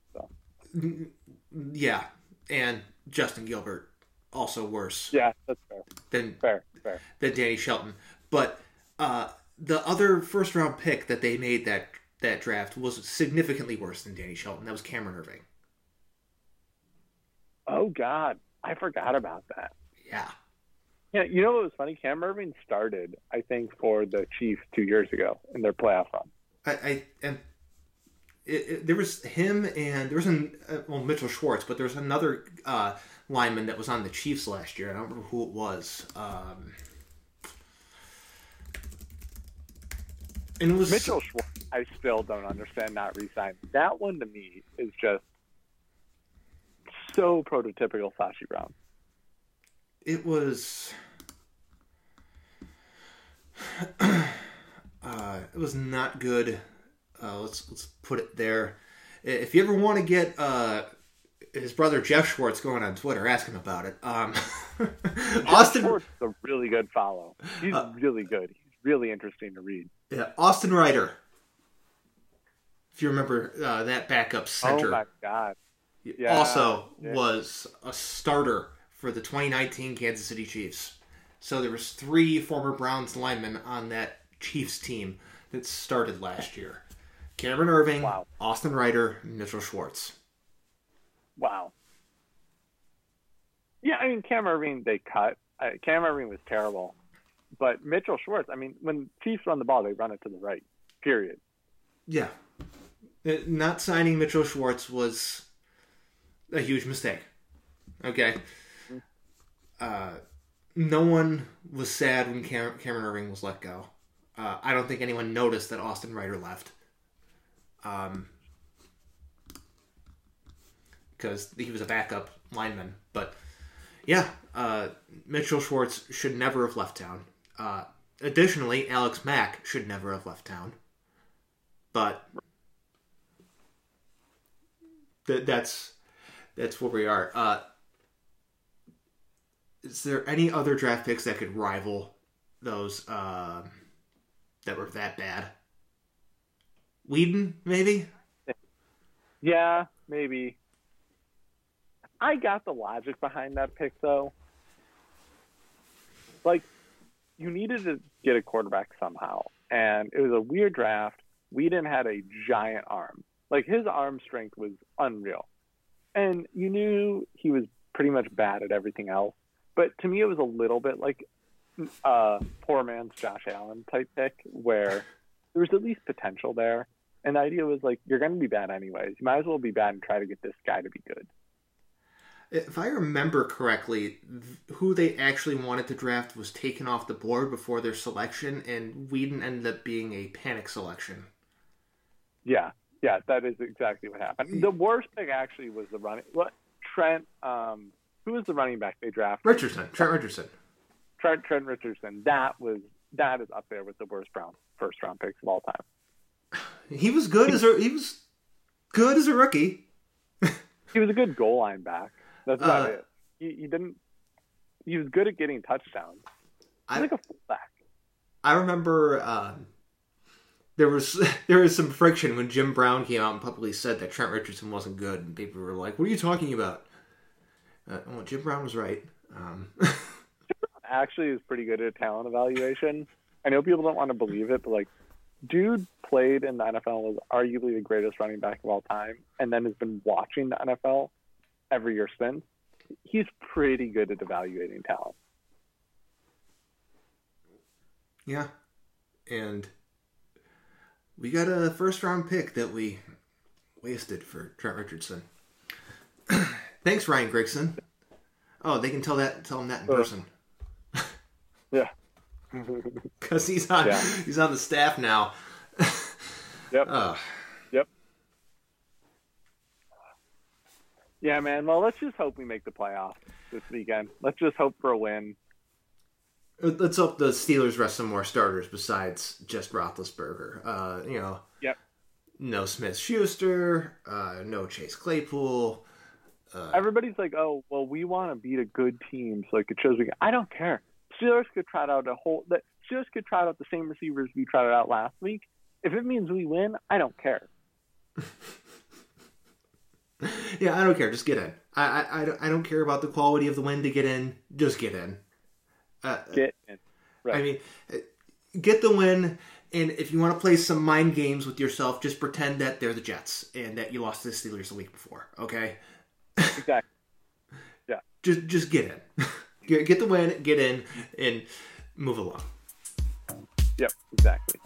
Yeah, and Justin Gilbert also worse yeah, that's fair. than Fair, fair. than Danny Shelton. But uh, the other first round pick that they made that that draft was significantly worse than Danny Shelton. That was Cameron Erving. Oh God, I forgot about that. Yeah. Yeah, you know what was funny? Cam Erving started, I think, for the Chiefs two years ago in their playoff run. I, I and it, it, there was him and there was an uh, well Mitchell Schwartz, but there was another uh, lineman that was on the Chiefs last year. I don't remember who it was. Um, and it was Mitchell Schwartz, I still don't understand not re-signing. That one to me is just so prototypical Sashi Brown. It was. *clears throat* uh, it was not good. Uh, let's let's put it there. If you ever want to get uh, his brother Geoff Schwartz going on Twitter, ask him about it. Um, *laughs* Austin Schwartz is a really good follow. He's Uh, really good. He's really interesting to read. Yeah, Austin Reiter. If you remember uh, that backup center, Oh my God. Yeah, also yeah. was a starter for the 2019 Kansas City Chiefs. So there was three former Browns linemen on that Chiefs team that started last year: Cameron Erving, Wow. Austin Reiter, Mitchell Schwartz. Wow. Yeah, I mean Cam Erving they cut. Uh, Cam Erving was terrible, but Mitchell Schwartz. I mean, when Chiefs run the ball, they run it to the right. Period. Yeah, Uh, not signing Mitchell Schwartz was a huge mistake. Okay. Uh, no one was sad when Cam- Cameron Erving was let go. Uh, I don't think anyone noticed that Austin Reiter left. Um, because he was a backup lineman. But yeah, uh, Mitchell Schwartz should never have left town. Uh, additionally, Alex Mack should never have left town. But th- that's that's where we are. Uh, is there any other draft picks that could rival those um that were that bad? Weeden, maybe. Yeah, maybe. I got the logic behind that pick though. Like, you needed to get a quarterback somehow, and it was a weird draft. Weeden had a giant arm. Like his arm strength was unreal, and you knew he was pretty much bad at everything else. But to me, it was a little bit like uh, poor man's Josh Allen type pick, where *laughs* there was at least potential there. And the idea was like, you're going to be bad anyways. You might as well be bad and try to get this guy to be good. If I remember correctly, who they actually wanted to draft was taken off the board before their selection, and Weeden ended up being a panic selection. Yeah, yeah, that is exactly what happened. The worst pick actually was the running. What Trent? Um, who was the running back they drafted? Richardson. Trent Richardson. Trent Trent Richardson. That was that is up there with the worst round first round picks of all time. He was good as a he was good as a rookie. he was a good goal line back. That's about uh, it. He, he, didn't. He was good at getting touchdowns. I, like a fullback. I remember um, there was *laughs* there was some friction when Jim Brown came out and publicly said that Trent Richardson wasn't good, and people were like, "What are you talking about?" Uh, well, Jim Brown was right. Um, *laughs* actually is pretty good at talent evaluation. I know people don't want to believe it, but like, dude played in the NFL was arguably the greatest running back of all time, and then has been watching the NFL every year since. He's pretty good at evaluating talent. Yeah, and we got a first round pick that we wasted for Trent Richardson. *clears throat* Thanks, Ryan Grigson. Oh, they can tell that tell him that in person. Yeah, *laughs* because he's on yeah. he's on the staff now. *laughs* yep. Uh, yep. Yeah, man. Well, let's just hope we make the playoffs this weekend. Let's just hope for a win. Let's hope the Steelers rest some more starters besides just Roethlisberger. Uh, you know, yep. No Smith Schuster, uh, no Chase Claypool. Uh, Everybody's like, "Oh, well, we want to beat a good team, so like it shows we." Can. I don't care. Steelers could try out a whole. The Steelers could try out the same receivers we tried out last week. If it means we win, I don't care. *laughs* yeah, I don't care. Just get in. I, I, I don't care about the quality of the win to get in. Just get in. Uh, get in. Right. I mean, uh, get the win. And if you want to play some mind games with yourself, just pretend that they're the Jets and that you lost to the Steelers the week before. Okay. *laughs* Exactly. Yeah. just just get in. *laughs* get, get the win, get in, and move along. Yep. Exactly.